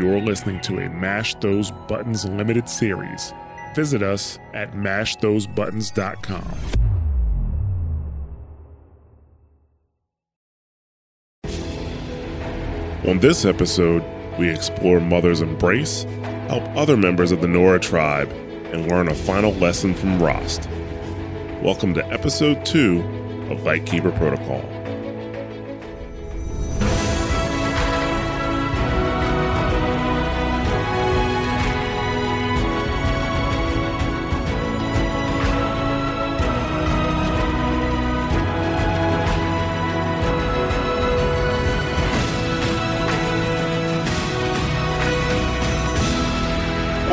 you're listening to a Mash Those Buttons limited series. Visit us at mashthosebuttons.com. On this episode, we explore Mother's Embrace, help other members of the Nora tribe, and learn a final lesson from Rost. Welcome to episode 2 of Lightkeeper Protocol.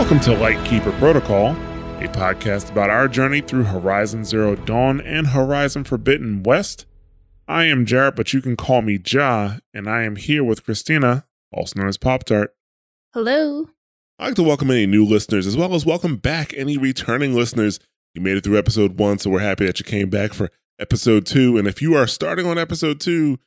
Welcome to Lightkeeper Protocol, a podcast about our journey through Horizon Zero Dawn and Horizon Forbidden West. I am Jarrett, but you can call me Ja, and I am here with Christina, also known as Pop Tart. Hello. I'd like to welcome any new listeners as well as welcome back any returning listeners. You made it through episode one, so we're happy that you came back for episode two. And if you are starting on episode two,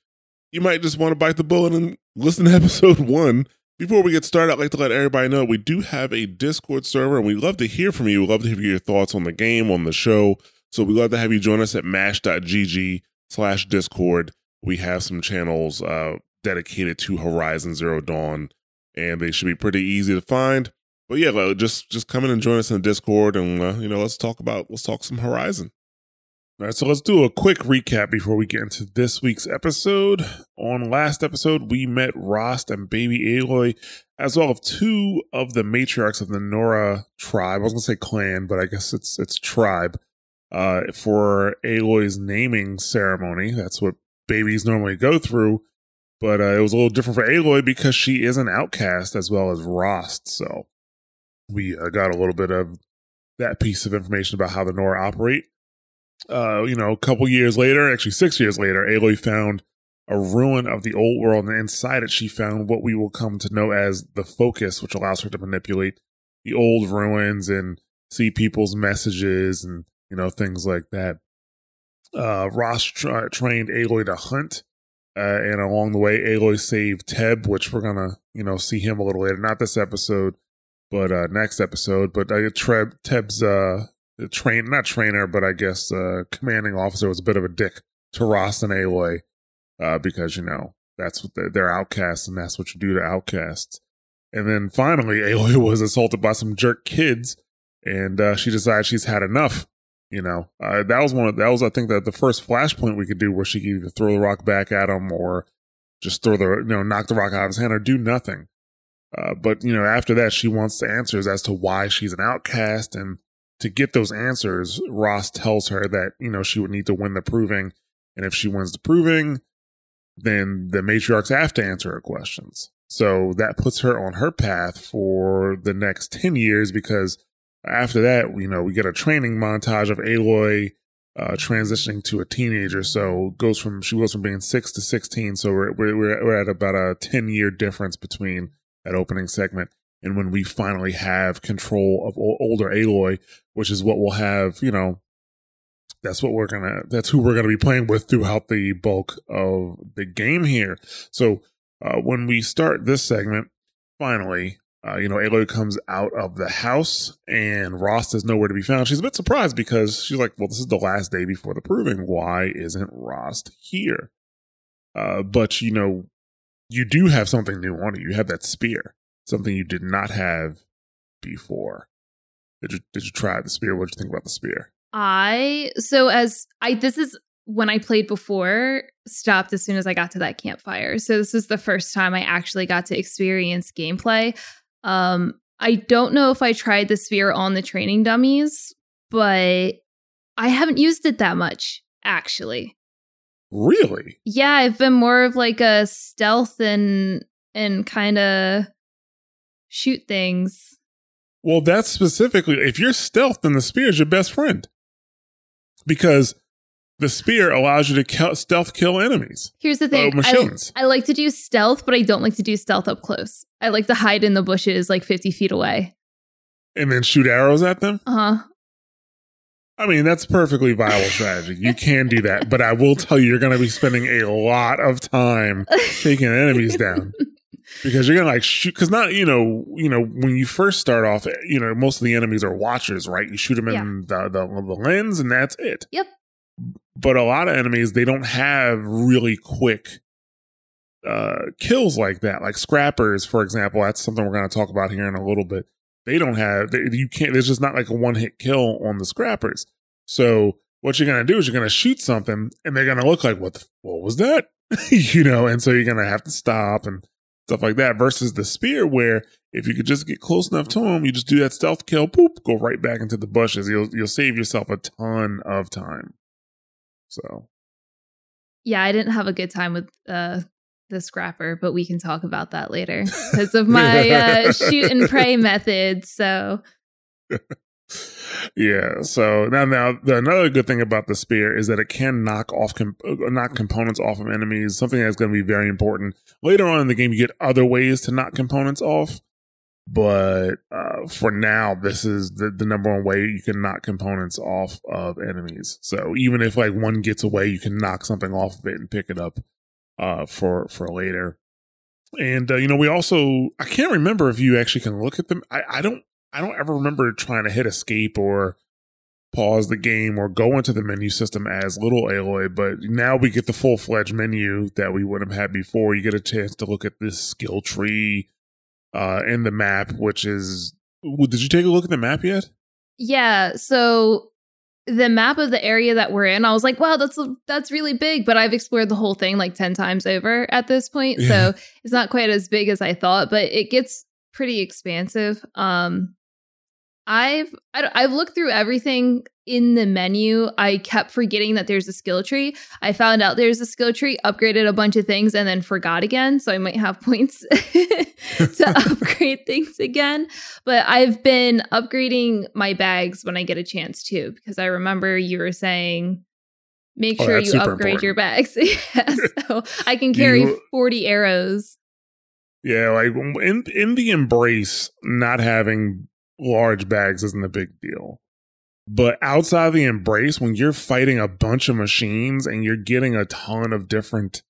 you might just want to bite the bullet and listen to episode one. Before we get started, I'd like to let everybody know we do have a Discord server and we'd love to hear from you. We'd love to hear your thoughts on the game, on the show. So we'd love to have you join us at mash.gg slash Discord. We have some channels uh, dedicated to Horizon Zero Dawn and they should be pretty easy to find. But yeah, just just come in and join us in the Discord and uh, you know let's talk about let's talk some Horizon. All right, so let's do a quick recap before we get into this week's episode. On last episode, we met Rost and baby Aloy, as well as two of the matriarchs of the Nora tribe. I was gonna say clan, but I guess it's it's tribe. Uh, for Aloy's naming ceremony. That's what babies normally go through. But uh, it was a little different for Aloy because she is an outcast as well as Rost. So we uh, got a little bit of that piece of information about how the Nora operate uh, you know, a couple years later, actually six years later, Aloy found a ruin of the old world, and inside it, she found what we will come to know as the focus, which allows her to manipulate the old ruins and see people's messages and you know things like that. Uh, Rost tra- trained Aloy to hunt, uh, and along the way, Aloy saved Teb, which we're gonna you know see him a little later, not this episode, but uh, next episode. But uh, Treb, Teb's uh, train not trainer, but I guess uh, commanding officer was a bit of a dick to Rost and Aloy uh, because you know that's what they're, they're outcasts and that's what you do to outcasts. And then finally, Aloy was assaulted by some jerk kids, and uh, she decides she's had enough. You know, uh, that was one of that was I think that the first flashpoint we could do where she could either throw the rock back at him or just throw the you know knock the rock out of his hand or do nothing. Uh, but you know, after that, she wants the answers as to why she's an outcast and to get those answers, Rost tells her that, you know, she would need to win the proving. And if she wins the proving, then the matriarchs have to answer her questions. So that puts her on her path for the next 10 years because after that, you know, we get a training montage of Aloy uh, transitioning to a teenager. So goes from, she goes from being six to 16. So we're, we're, we're at about a 10 year difference between that opening segment and when we finally have control of older Aloy, which is what we'll have, you know, that's what we're gonna, that's who we're gonna be playing with throughout the bulk of the game here. So uh, when we start this segment, finally, uh, you know, Aloy comes out of the house and Rost is nowhere to be found. She's a bit surprised because she's like, well, this is the last day before the proving. Why isn't Rost here? Uh, but, you know, you do have something new on it. You have that spear something you did not have before. Did you did you try the spear? What did you think about the spear? I so as I this is when I played before stopped as soon as I got to that campfire. So this is the first time I actually got to experience gameplay. Um I don't know if I tried the spear on the training dummies, but I haven't used it that much actually. Really? Yeah, I've been more of like a stealth and and kind of shoot things. Well, that's specifically if you're stealth, then the spear is your best friend because the spear allows you to kill, stealth kill enemies. Here's the thing: uh, machines. I, I like to do stealth, but I don't like to do stealth up close. I like to hide in the bushes, like 50 feet away, and then shoot arrows at them. Uh huh. I mean, that's perfectly viable strategy. You can do that, but I will tell you, you're going to be spending a lot of time taking enemies down. Because you're gonna like shoot because not you know you know when you first start off you know most of the enemies are watchers right? You shoot them in Yeah. the, the the lens and that's it. Yep. but a lot of enemies they don't have really quick uh kills like that. Like scrappers for example that's something we're going to talk about here in a little bit. They don't have they, you can't there's just not like a one hit kill on the scrappers. So what you're going to do is you're going to shoot something and they're going to look like what the, what was that? You know and so you're going to have to stop and stuff like that versus the spear where if you could just get close enough to them you just do that stealth kill boop go right back into the bushes. You'll you'll save yourself a ton of time. So. Yeah, I didn't have a good time with uh, the scrapper, but we can talk about that later because of my uh, shoot and pray method. So yeah. So now, now the, another good thing about the spear is that it can knock off com- uh, knock components off of enemies. Something that's going to be very important later on in the game. You get other ways to knock components off, but uh, for now, this is the, the number one way you can knock components off of enemies. So even if like one gets away, you can knock something off of it and pick it up uh, for for later. And uh, you know, we also I can't remember if you actually can look at them. I, I don't I don't ever remember trying to hit escape or pause the game or go into the menu system as little Aloy, but now we get the full fledged menu that we would have had before. You get a chance to look at this skill tree uh in the map, which is did you take a look at the map yet? yeah, so the map of the area that we're in, I was like, wow, that's that's really big. But I've explored the whole thing like ten times over at this point, Yeah. so it's not quite as big as I thought, but it gets pretty expansive. Um, I've I've looked through everything in the menu. I kept forgetting that there's a skill tree. I found out there's a skill tree, upgraded a bunch of things, and then forgot again. So I might have points to upgrade things again. But I've been upgrading my bags when I get a chance too, because I remember you were saying make Oh, sure you upgrade important. your bags. yeah, so I can carry You- 40 arrows. Yeah, like in in the embrace, not having large bags isn't a big deal. But outside the embrace, when you're fighting a bunch of machines and you're getting a ton of different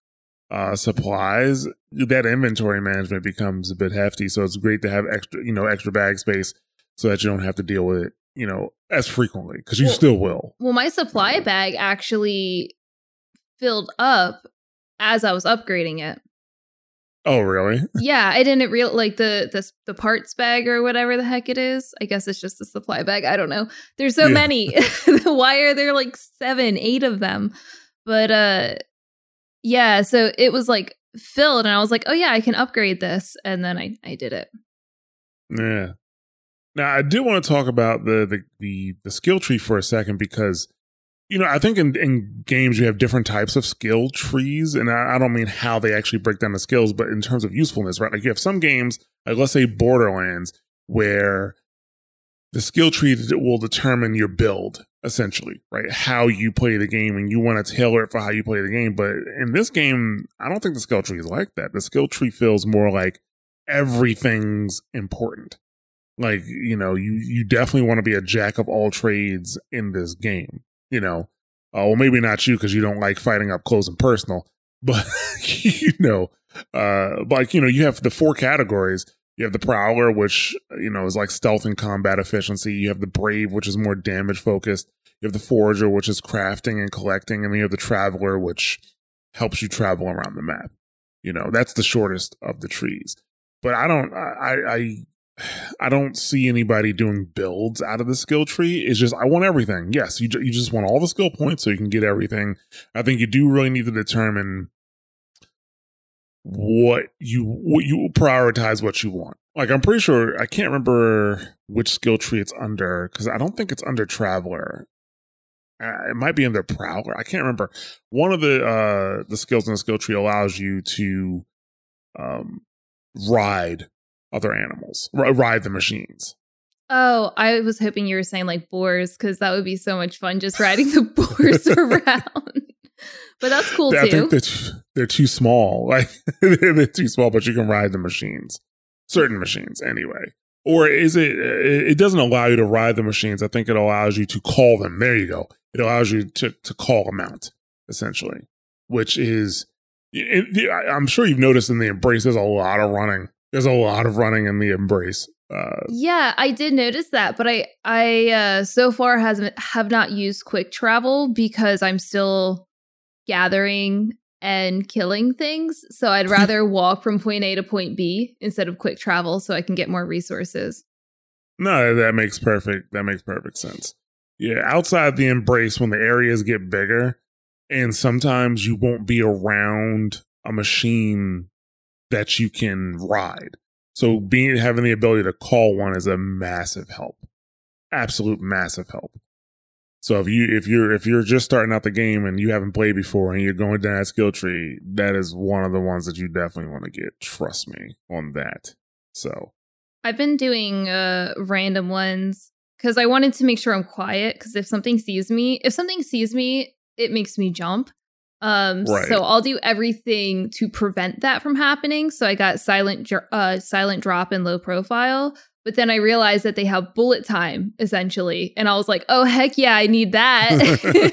uh supplies, that inventory management becomes a bit hefty. So it's great to have extra, you know, extra bag space so that you don't have to deal with it, you know, as frequently because you Well- still will. Well, my supply bag actually filled up as I was upgrading it. Oh, really? yeah, I didn't real like the the the parts bag or whatever the heck it is. I guess it's just a supply bag. I don't know. There's so Yeah. many. Why are there like seven, eight of them? But uh yeah, so it was like filled and I was like, "Oh yeah, I can upgrade this." And then I I did it. Yeah. Now I do want to talk about the the the, the skill tree for a second because you know I think in, in games you have different types of skill trees, and I, I don't mean how they actually break down the skills, but in terms of usefulness, right? Like you have some games, like let's say Borderlands, where the skill tree will determine your build essentially, right? How you play the game, and you want to tailor it for how you play the game. But in this game, I don't think the skill tree is like that. The skill tree feels more like everything's important like you know you you definitely want to be a jack of all trades in this game you know uh, well maybe not you because you don't like fighting up close and personal but you know uh like you know you have the four categories. You have the prowler which you know is like stealth and combat efficiency. You have the brave which is more damage focused. You have the forager which is crafting and collecting. And then you have the traveler which helps you travel around the map. You know that's the shortest of the trees. But i don't i i I don't see anybody doing builds out of the skill tree. It's just I want everything. Yes, you you just want all the skill points so you can get everything. I think you do really need to determine what you what you prioritize what you want. Like I'm pretty sure I can't remember which skill tree it's under because I don't think it's under traveler. Uh, it might be under prowler. I can't remember. One of the uh the skills in the skill tree allows you to um ride other animals, r- ride the machines. Oh, I was hoping you were saying like boars because that would be so much fun just riding the boars around. but that's cool I too. think they're too, they're too small. Like they're, too small, but you can ride the machines, certain machines anyway. Or is it? It doesn't allow you to ride the machines. I think it allows you to call them. There you go. It allows you to to call them out essentially, which is it, I'm sure you've noticed in the embrace, there's a lot of running. There's a lot of running in the embrace. Uh, yeah, I did notice that, but I I uh, so far hasn't have not used quick travel because I'm still gathering and killing things. So I'd rather walk from point A to point B instead of quick travel so I can get more resources. No, that makes perfect that makes perfect sense. Yeah, outside the embrace when the areas get bigger and sometimes you won't be around a machine that you can ride. So being having the ability to call one is a massive help. Absolute massive help. So if you if you're if you're just starting out the game and you haven't played before and you're going down that skill tree, that is one of the ones that you definitely want to get. Trust me on that. So I've been doing uh random ones because I wanted to make sure I'm quiet. Because if something sees me, if something sees me, it makes me jump. Um, right. so I'll do everything to prevent that from happening. So I got silent, uh, silent drop and low profile. But then I realized that they have bullet time essentially, and I was like, "Oh heck yeah, I need that!"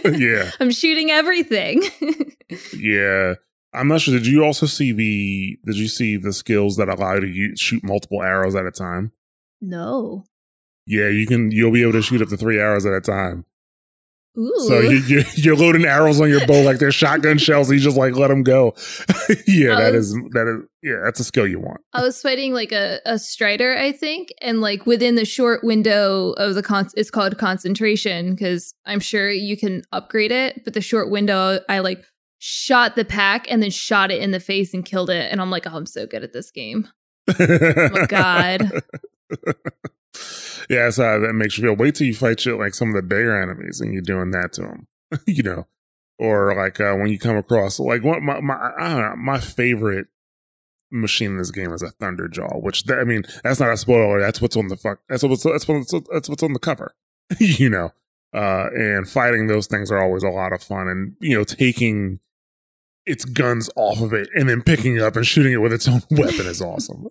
yeah, I'm shooting everything. yeah, I'm not sure. Did you also see the? Did you see the skills that allow you to use, shoot multiple arrows at a time? No. Yeah, you can. You'll be able to shoot up to three arrows at a time. Ooh. So you, you, are loading arrows on your bow like they're shotgun shells. And you just like let them go. yeah, that is that is yeah, that's a skill you want. I was fighting like a, a strider, I think, and like within the short window of the con, it's called concentration because I'm sure you can upgrade it, but the short window, I like shot the pack and then shot it in the face and killed it, and I'm like, oh, I'm so good at this game. oh my god. yeah, so that makes you feel. Wait till you fight shit like some of the bigger enemies, and you're doing that to them, you know, or like uh, when you come across like what my my I don't know, my favorite machine in this game is a Thunderjaw, which I mean that's not a spoiler. That's what's on the fuck. That's what's that's what's that's what's on the cover, you know. Uh, and fighting those things are always a lot of fun, and you know taking its guns off of it and then picking it up and shooting it with its own weapon is awesome.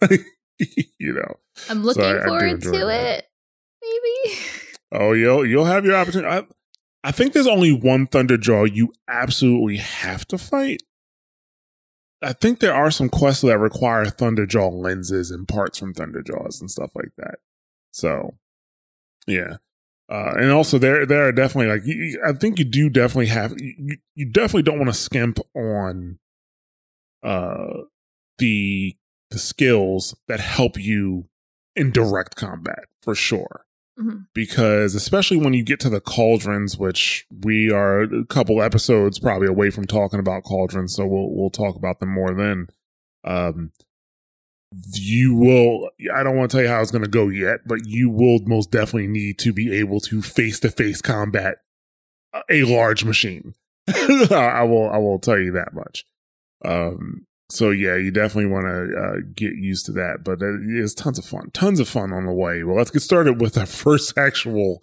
you know, I'm looking so I, forward I to that. it. Maybe. Oh, you'll you'll have your opportunity. I, I think there's only one Thunderjaw you absolutely have to fight. I think there are some quests that require Thunderjaw lenses and parts from Thunderjaws and stuff like that. So, yeah. Uh, and also there there are definitely like you, I think you do definitely have you, you definitely don't want to skimp on uh the the skills that help you in direct combat for sure. Mm-hmm. Because especially when you get to the cauldrons, which we are a couple episodes probably away from talking about cauldrons, so we'll we'll talk about them more then. Um, you will i don't want to tell you how it's going to go yet but you will most definitely need to be able to face to face combat a large machine i will i will tell you that much um so yeah, you definitely want to uh, get used to that. But it's tons of fun, tons of fun on the way. Well, let's get started with our first actual,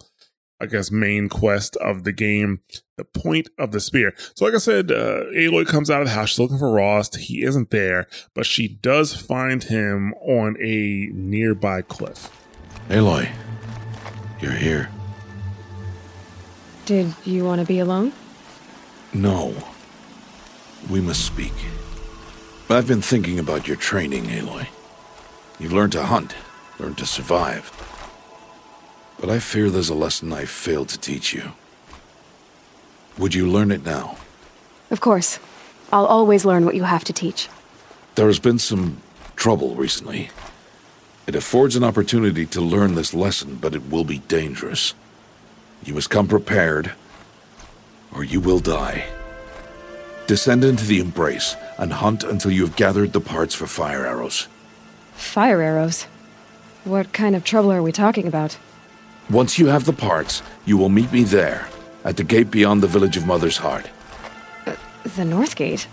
I guess, main quest of the game: the point of the spear. So, like I said, uh, Aloy comes out of the house. She's looking for Rost. He isn't there, but she does find him on a nearby cliff. Aloy, you're here. Did you want to be alone? No. We must speak. I've been thinking about your training, Aloy. You've learned to hunt, learned to survive. But I fear there's a lesson I failed to teach you. Would you learn it now? Of course. I'll always learn what you have to teach. There has been some trouble recently. It affords an opportunity to learn this lesson, but it will be dangerous. You must come prepared, or you will die. Descend into the Embrace and hunt until you have gathered the parts for fire arrows. Fire arrows? What kind of trouble are we talking about? Once you have the parts, you will meet me there, at the gate beyond the village of Mother's Heart. Uh, the North Gate?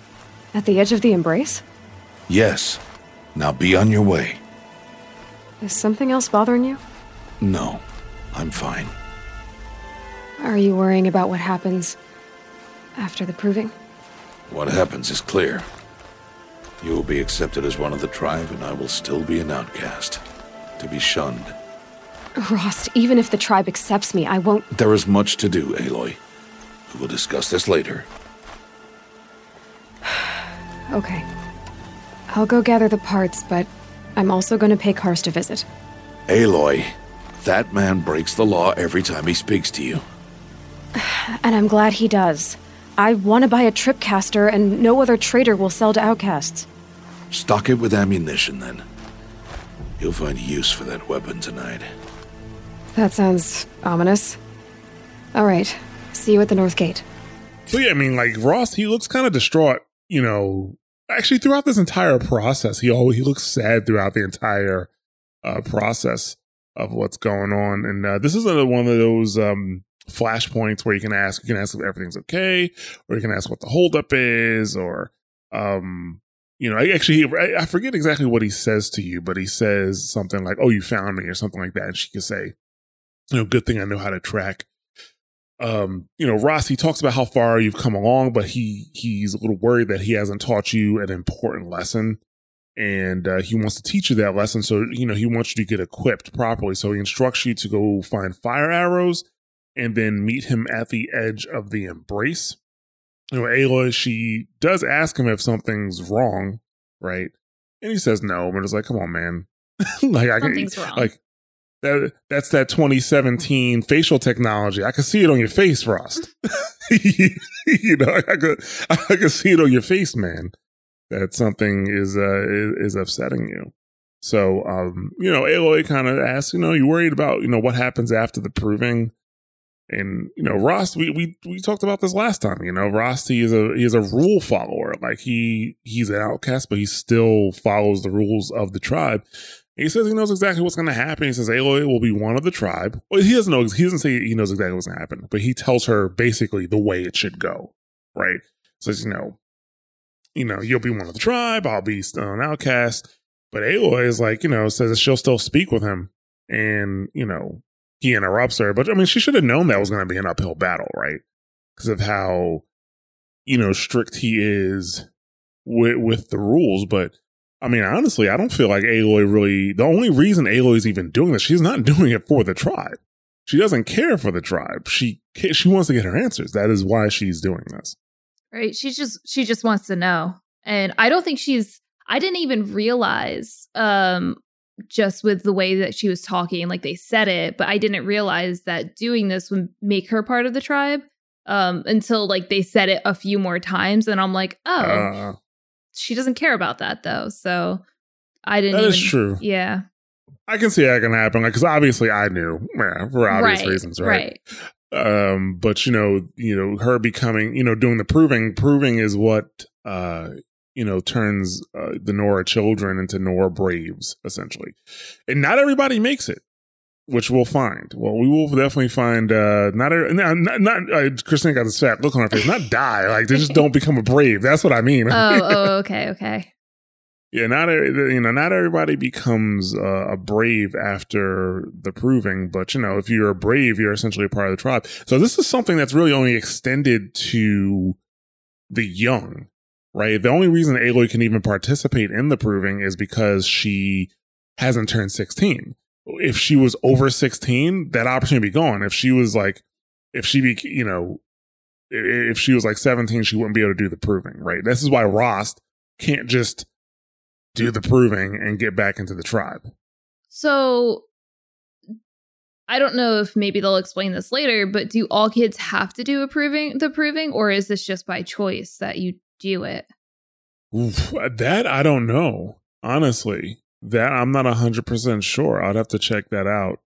At the edge of the Embrace? Yes. Now be on your way. Is something else bothering you? No. I'm fine. Are you worrying about what happens after the proving? What happens is clear. You will be accepted as one of the tribe, and I will still be an outcast. To be shunned. Rost, even if the tribe accepts me, I won't. There is much to do, Aloy. We will discuss this later. Okay. I'll go gather the parts, but I'm also going to pay Karst a visit. Aloy, that man breaks the law every time he speaks to you. And I'm glad he does. I want to buy a tripcaster, and no other trader will sell to outcasts. Stock it with ammunition, then. You'll find use for that weapon tonight. That sounds ominous. All right. See you at the North Gate. So yeah, I mean, like Rost, he looks kind of distraught. You know, actually throughout this entire process, he always he looks sad throughout the entire uh, process of what's going on. And uh, this is another one of those um, flashpoints where you can ask, you can ask if everything's okay, or you can ask what the holdup is, or um, you know, I actually I, forget exactly what he says to you, but he says something like, "Oh, you found me," or something like that, and she can say, "You know, good thing I know how to track." um, you know, Rost he talks about how far you've come along, but he he's a little worried that he hasn't taught you an important lesson. And uh, he wants to teach you that lesson. So, you know, he wants you to get equipped properly. So he instructs you to go find fire arrows and then meet him at the edge of the embrace. You know, Aloy, she does ask him if something's wrong, right? And he says no, but it's like, come on, man. like I wrong. like that that's that 2017 facial technology. I can see it on your face, Rost. you know, I could I could see it on your face, man. That something is uh is, is upsetting you. So um, you know, Aloy kind of asks, you know, you worried about, you know, what happens after the proving? And you know, Rost, we we we talked about this last time. You know, Rost he is a he is a rule follower. Like he he's an outcast, but he still follows the rules of the tribe. He says he knows exactly what's going to happen. He says Aloy will be one of the tribe. Well, he doesn't know. He doesn't say he knows exactly what's going to happen, but he tells her basically the way it should go. Right? Says you know, you know, you'll be one of the tribe. I'll be still an outcast. But Aloy is like, you know, says she'll still speak with him, and you know, he interrupts her. But I mean, she should have known that was going to be an uphill battle, right? Because of how you know strict he is with with the rules. But I mean, honestly, I don't feel like Aloy really. The only reason Aloy is even doing this, she's not doing it for the tribe. She doesn't care for the tribe. She she wants to get her answers. That is why she's doing this. right she's just she just wants to know and i don't think she's i didn't even realize um just with the way that she was talking like they said it but i didn't realize that doing this would make her part of the tribe um until like they said it a few more times and i'm like oh Uh, she doesn't care about that though so i didn't That even, is true. yeah I can see that can happen. Like, because obviously I knew, yeah, for obvious right reasons, right? um but you know you know her becoming you know doing the proving proving is what uh you know turns uh, the nora children into nora braves essentially. And not everybody makes it which we'll find. Well we will definitely find uh not a, not, not, not uh, christine got this fat look on her face. Not die. Like they just don't become a brave. That's what i mean. Oh oh okay okay. Yeah, not every- you know, not everybody becomes uh, a brave after the proving, but you know, if you're a brave, you're essentially a part of the tribe. So this is something that's really only extended to the young, right? The only reason Aloy can even participate in the proving is because she hasn't turned 16. If she was over 16, that opportunity would be gone. If she was like, if she be, you know, if she was like 17, she wouldn't be able to do the proving, right? This is why Rost can't just do the proving and get back into the tribe. So I don't know if maybe they'll explain this later, but do all kids have to do a proving the proving or is this just by choice that you do it? Oof, uh, that I don't know. Honestly, that I'm not 100% sure. I'd have to check that out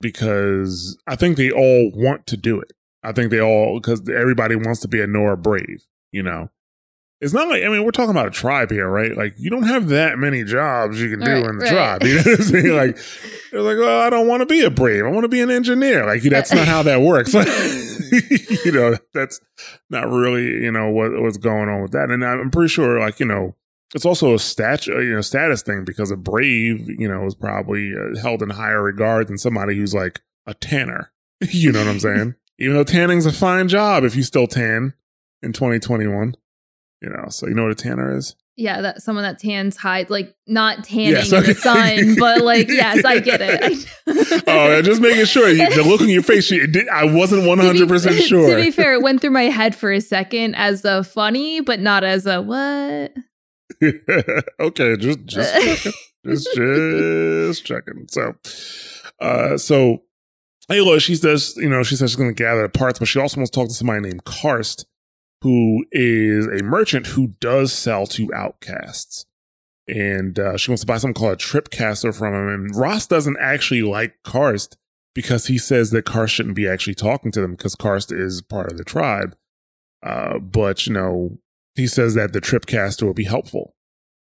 because I think they all want to do it. I think they all, because everybody wants to be a Nora Brave, you know? It's not like, I mean, we're talking about a tribe here, right? Like, you don't have that many jobs you can do Right, in the right. tribe. You know what I'm saying? Like, they're like, well, I don't want to be a brave. I want to be an engineer. Like, that's not how that works. you know, that's not really, you know, what what's going on with that. And I'm pretty sure, like, you know, it's also a stat, you know, status thing because a brave, you know, is probably uh, held in higher regard than somebody who's like a tanner. you know what I'm saying? Even though tanning's a fine job if you still tan in 2021. You know, so you know what a tanner is? Yeah, that someone that tans hide, like not tanning yes, okay. in the sun, but like yes, I get it. oh, just making sure the look on your face. Did, I wasn't one hundred percent sure. To be fair, it went through my head for a second as a funny, but not as a what. okay, just just checking. just just checking. So, uh, so Aloy, she says, you know, she says she's going to gather parts, but she also wants to talk to somebody named Karst, who is a merchant who does sell to outcasts. And uh, she wants to buy something called a tripcaster from him. And Rost doesn't actually like Karst because he says that Karst shouldn't be actually talking to them because Karst is part of the tribe. Uh, but, you know, he says that the tripcaster will be helpful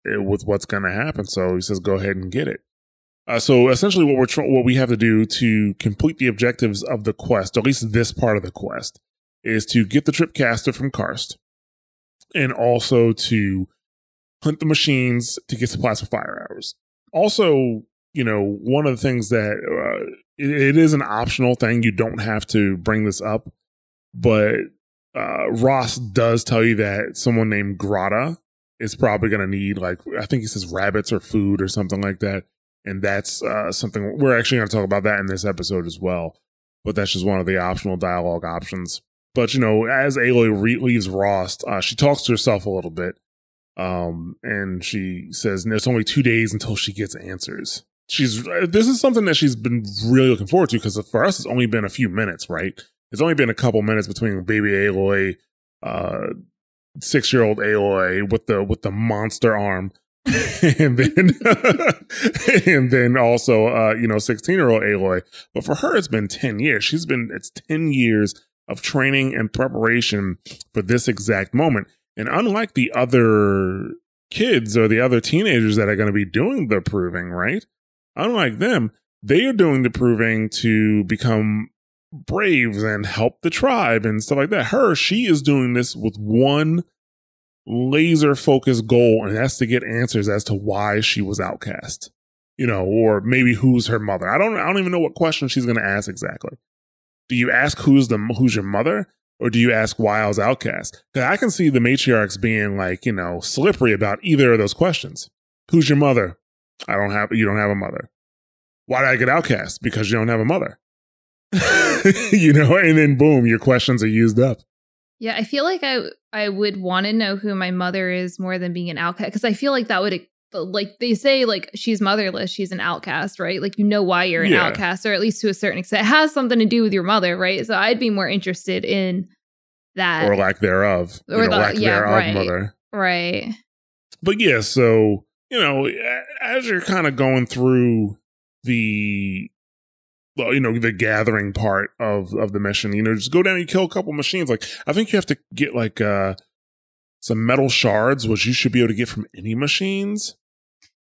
eh, with what's going to happen. So he says, go ahead and get it. Uh, so essentially, what we're tr- what we have to do to complete the objectives of the quest, or at least this part of the quest, is to get the tripcaster from Karst, and also to hunt the machines to get supplies for fire arrows. Also, you know, one of the things that uh, it, it is an optional thing. You don't have to bring this up, but uh, Rost does tell you that someone named Grata is probably going to need like I think he says rabbits or food or something like that and that's uh, something we're actually going to talk about that in this episode as well. But that's just one of the optional dialogue options. But you know, as Aloy re- leaves Rost, uh, she talks to herself a little bit, um, and she says it's only two days until she gets answers. She's uh, this is something that she's been really looking forward to because for us it's only been a few minutes, right? It's only been a couple minutes between baby Aloy, uh, six year old Aloy with the with the monster arm and then and then also uh you know 16 year old aloy but for her it's been 10 years she's been it's 10 years of training and preparation for this exact moment and unlike the other kids or the other teenagers that are going to be doing the proving right unlike them they are doing the proving to become braves and help the tribe and stuff like that her she is doing this with one laser focused goal, and that's to get answers as to why she was outcast. You know, or maybe who's her mother. I don't I don't even know what question she's gonna ask exactly. Do you ask who's the who's your mother? Or do you ask why I was outcast? Because I can see the matriarchs being like, you know, slippery about either of those questions. Who's your mother? I don't have you don't have a mother. Why did I get outcast? Because you don't have a mother. you know, and then boom, your questions are used up. Yeah, I feel like I I would want to know who my mother is more than being an outcast because I feel like that would like they say like she's motherless, she's an outcast, right? Like you know why you're an yeah. outcast, or at least to a certain extent, it has something to do with your mother, right? So I'd be more interested in that or lack thereof, or know, the, lack yeah, thereof, right, mother, right? But yeah, so you know, as you're kind of going through the well, you know the gathering part of of the mission you know just go down and kill a couple machines like i think you have to get like uh some metal shards which you should be able to get from any machines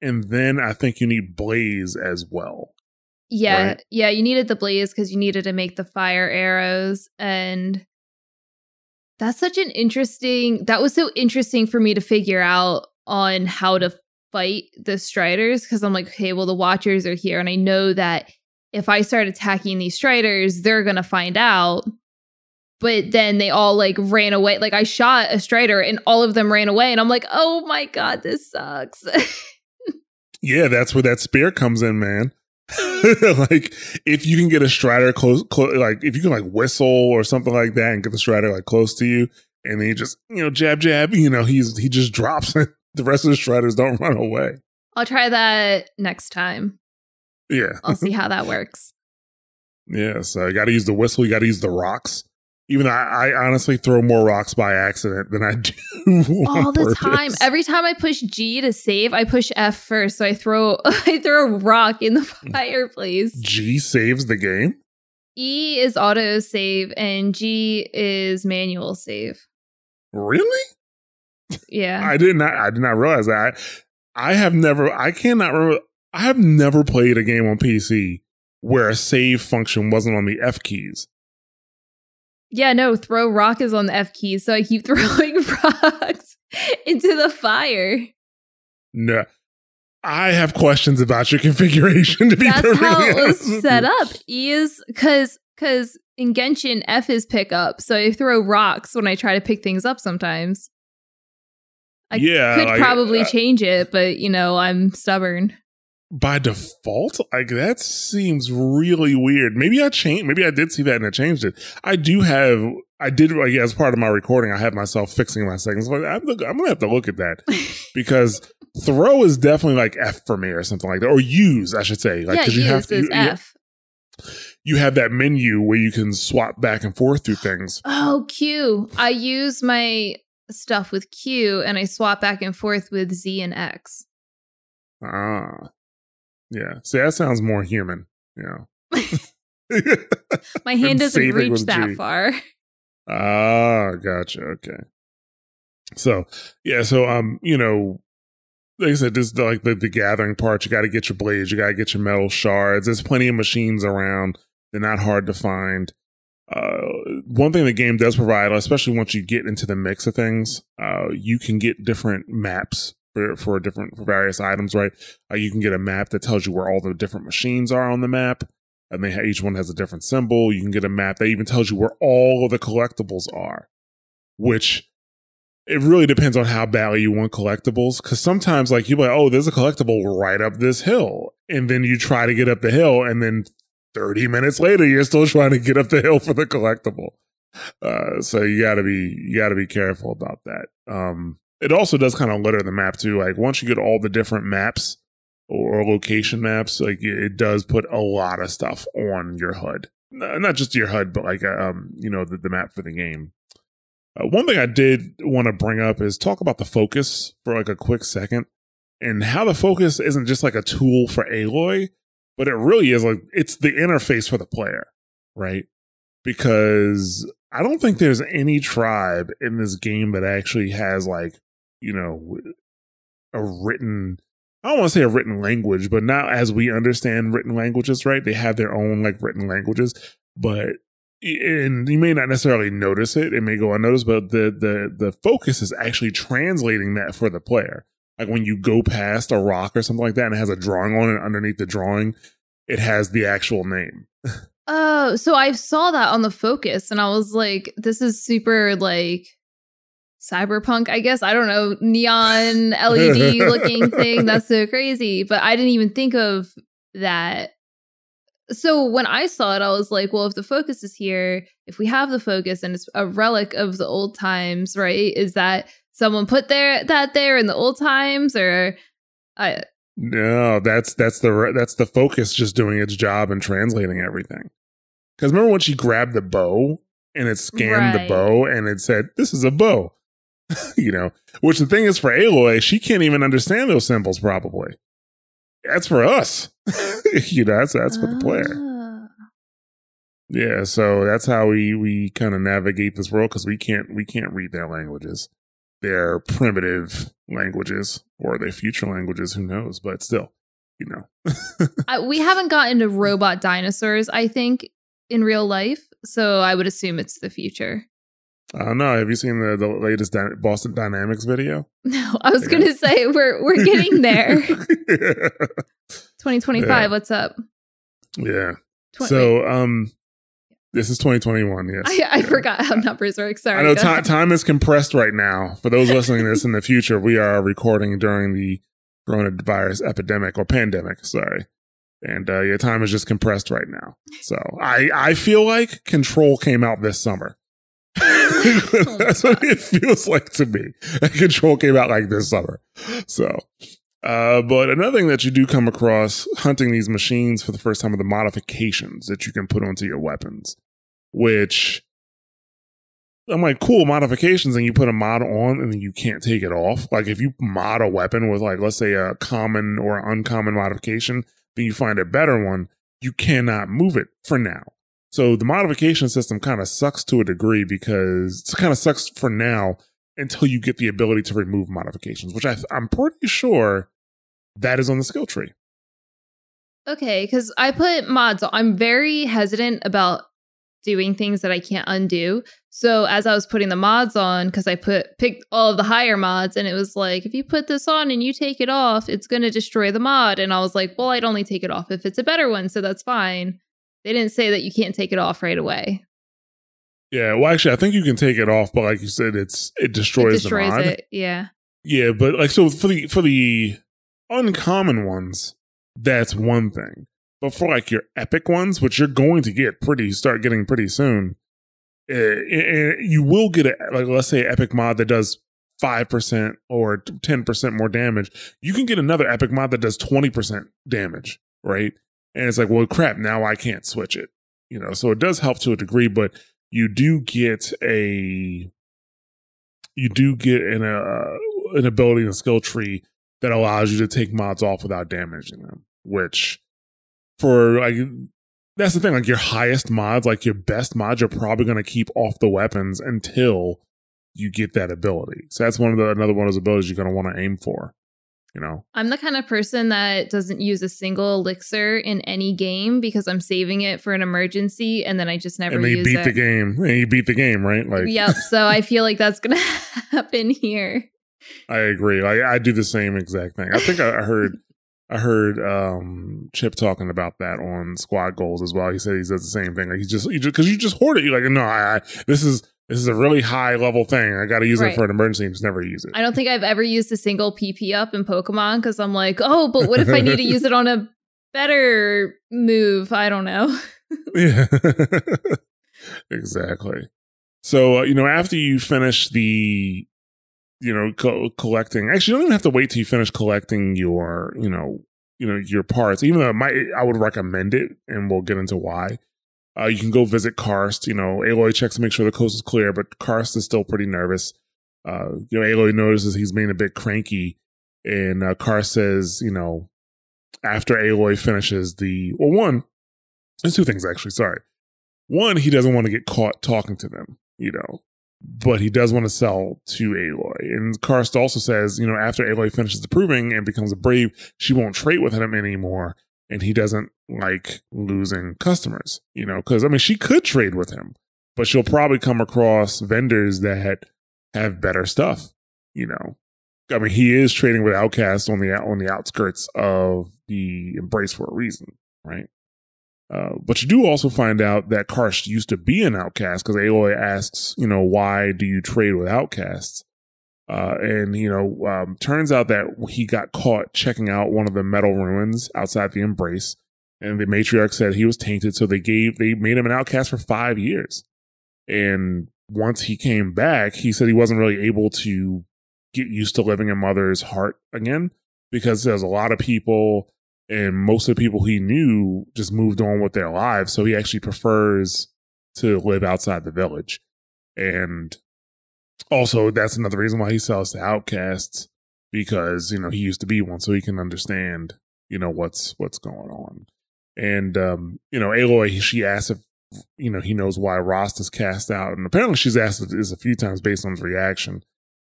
and then i think you need blaze as well yeah right? yeah you needed the blaze because you needed to make the fire arrows and that's such an interesting that was so interesting for me to figure out on how to fight the striders because i'm like okay well the watchers are here and i know that if I start attacking these striders, they're going to find out. But then they all like ran away. Like I shot a strider and all of them ran away. And I'm like, oh my God, this sucks. yeah, that's where that spear comes in, man. like if you can get a strider close, close, like if you can like whistle or something like that and get the strider like close to you, and then you just you know jab jab, you know he's he just drops it. The rest of the striders don't run away. I'll try that next time. Yeah. I'll see how that works. Yeah, so you got to use the whistle. You got to use the rocks. Even I, I, honestly throw more rocks by accident than I do all the time. Every time I push G to save, I push F first. So I throw I throw a rock in the hmm. fireplace. G saves the game. E is auto save and G is manual save. Really? Yeah. I did not. I did not realize that. I have never. I cannot remember. I have never played a game on PC where a save function wasn't on the F keys. Yeah, no, throw rock is on the F keys, so I keep throwing rocks into the fire. No. I have questions about your configuration to be That's how it was set up. E is because because in Genshin F is pick up, so I throw rocks when I try to pick things up sometimes. I Yeah, could like, probably uh, change it, but you know, I'm stubborn. By default? Like that seems really weird. Maybe i changed maybe i did see that and i changed it. I do have i did like as part of my recording i have myself fixing my settings. But i'm, look- I'm gonna have to look at that because throw is definitely like f for me or something like that or use i should say. Like yeah, 'cause you have to is you, you- F. you have that menu where you can swap back and forth through things. Oh, Q. I use my stuff with Q and I swap back and forth with Z and X. ah yeah see that sounds more human Yeah. My hand doesn't reach that G. far. Ah, gotcha. Okay. So yeah, so um, you know, like I said, this like the, the gathering part. You got to get your blaze. You got to get your metal shards. There's plenty of machines around. They're not hard to find. Uh, one thing the game does provide, especially once you get into the mix of things, uh, you can get different maps for for different for various items. Right? Uh, you can get a map that tells you where all the different machines are on the map and they each one has a different symbol. You can get a map that even tells you where all of the collectibles are, which it really depends on how badly you want collectibles. Because sometimes, like you're like, oh, there's a collectible right up this hill, and then you try to get up the hill, and then 30 minutes later, you're still trying to get up the hill for the collectible. Uh, so you gotta be you gotta be careful about that. Um, it also does kind of litter the map too. Like once you get all the different maps or location maps, like it does put a lot of stuff on your HUD. Not just your HUD, but like um, you know, the, the map for the game. Uh, one thing I did want to bring up is talk about the focus for like a quick second, and how the focus isn't just like a tool for Aloy, but it really is like it's the interface for the player, right? Because I don't think there's any tribe in this game that actually has like you know a written I don't want to say a written language, but not as we understand written languages, right? They have their own like written languages, but and you may not necessarily notice it; it may go unnoticed. But the the the focus is actually translating that for the player. Like when you go past a rock or something like that, and it has a drawing on it underneath the drawing, it has the actual name. Oh, so I saw that on the focus and I was like, this is super like cyberpunk, I guess. I don't know, neon LED looking thing. That's so crazy. But I didn't even think of that. So when I saw it, I was like, well, if the focus is here, if we have the focus and it's a relic of the old times, right? Is that someone put there that there in the old times or I No, that's that's the that's the focus just doing its job and translating everything. Because remember when she grabbed the bow and it scanned the bow and it said, "This is a bow," you know. Which the thing is for Aloy, she can't even understand those symbols. Probably that's for us. you know, that's that's for the player. Ah. Yeah, so that's how we we kind of navigate this world because we can't we can't read their languages. They're primitive languages or they future languages. Who knows? But still, you know. We haven't gotten to robot dinosaurs, I think, in real life. So I would assume it's the future. I don't know. Have you seen the, the latest Dy- Boston Dynamics video? No, I was Yeah. going to say we're we're getting there. 2025. Yeah. What's up? yeah. Twen- wait, So, um, this is 2021. Yes. I, I forgot how numbers work. Sorry. I know time, time is compressed right now. For those listening to this in the future, we are recording during the coronavirus epidemic or pandemic. Sorry. And uh, your time is just compressed right now. So I, I feel like Control came out this summer. That's what it feels like to me. That control came out like this summer. So, uh, but another thing that you do come across hunting these machines for the first time are the modifications that you can put onto your weapons, which I'm like, cool modifications, and you put a mod on and then you can't take it off. Like if you mod a weapon with like, let's say a common or uncommon modification, then you find a better one, you cannot move it for now. So the modification system kind of sucks to a degree because it kind of sucks for now until you get the ability to remove modifications, which I, I'm pretty sure that is on the skill tree. Okay, because I put mods. I'm very hesitant about doing things that I can't undo. So as I was putting the mods on, because I put picked all of the higher mods, and it was like, if you put this on and you take it off, it's gonna destroy the mod. And I was like, well, I'd only take it off if it's a better one, so that's fine. They didn't say that you can't take it off right away. Yeah, well, actually, I think you can take it off, but like you said, it's it It destroys, destroys the mod. it. Yeah. Yeah, but like so for the for the uncommon ones, that's one thing. But for like your epic ones, which you're going to get pretty start getting pretty soon, uh, you will get a like let's say epic mod that does five percent or ten percent more damage. You can get another epic mod that does twenty percent damage, right? And it's like, well, crap, now I can't switch it. You know, so it does help to a degree, but you do get a you do get an uh, an ability and skill tree that allows you to take mods off without damaging them. Which for like that's the thing, like your highest mods, like your best mods, you're probably gonna keep off the weapons until you get that ability. So that's one of the another one of those abilities you're gonna want to aim for you know? I'm the kind of person that doesn't use a single elixir in any game because i'm saving it for an emergency and then i just never and then you beat it. the game. And you beat the game right? Like yep so i feel like that's gonna happen here. I agree. I, I do the same exact thing. I think i heard i heard um chip talking about that on squad goals as well. He said he does the same thing. Like he just because you, you, just hoard it. You're like no I, I this is this is a really high level thing. I got to use right. it for an emergency and just never use it. I don't think I've ever used a single PP up in Pokemon because I'm like, oh, but what if I need to use it on a better move? I don't know. yeah, exactly. So, uh, you know, after you finish the, you know, co- collecting, actually, you don't even have to wait till you finish collecting your, you know, you know, your parts, even though it might, I would recommend it and we'll get into why uh, you can go visit Karst. You know, Aloy checks to make sure the coast is clear, but Karst is still pretty nervous. Uh, you know, Aloy notices he's being a bit cranky, and uh, Karst says, you know, after Aloy finishes the well, one, there's two things actually. Sorry, one, he doesn't want to get caught talking to them, you know, but he does want to sell to Aloy. And Karst also says, you know, after Aloy finishes the proving and becomes a brave, she won't trade with him anymore and he doesn't like losing customers, you know, because I mean, she could trade with him, but she'll probably come across vendors that have better stuff, you know. I mean, he is trading with Outcast on the on the outskirts of the Embrace for a reason, right? Uh, but you do also find out that Karst used to be an outcast because Aloy asks, you know, why do you trade with outcasts? Uh, and you know, um, turns out that he got caught checking out one of the metal ruins outside the embrace, and the matriarch said he was tainted, so they gave they made him an outcast for five years. And once he came back, he said he wasn't really able to get used to living in Mother's heart again because there's a lot of people, and most of the people he knew just moved on with their lives. So he actually prefers to live outside the village. And also that's another reason why he sells to outcasts because you know he used to be one so he can understand you know what's what's going on. And um you know aloy she asks if you know he knows why rost is cast out and apparently she's asked this a few times based on his reaction.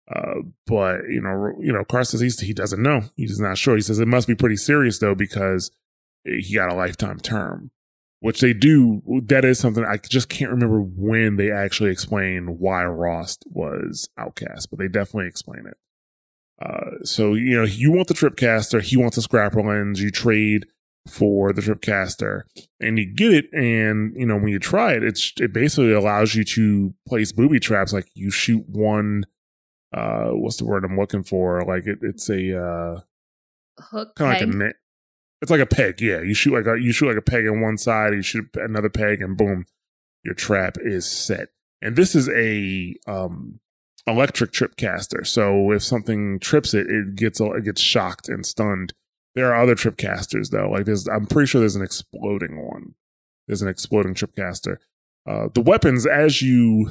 Uh but you know you know Karst says he's, he doesn't know. He's not sure. He says it must be pretty serious though because he got a lifetime term which they do. That is something I just can't remember when they actually explain why Rost was outcast, but they definitely explain it. Uh, so you know, you want the Tripcaster, he wants a Scrapper Lens. You trade for the Tripcaster, and you get it. And you know, when you try it, it's it basically allows you to place booby traps. Like you shoot one. Uh, what's the word I'm looking for? Like it, it's a uh, hook, kind of like a it's like a peg, yeah. You shoot like a you shoot like a peg on one side, you shoot another peg, and boom, your trap is set. And this is a um electric trip caster. So if something trips it, it gets it gets shocked and stunned. There are other trip casters though. Like there's, I'm pretty sure there's an exploding one. There's an exploding trip caster. Uh, the weapons, as you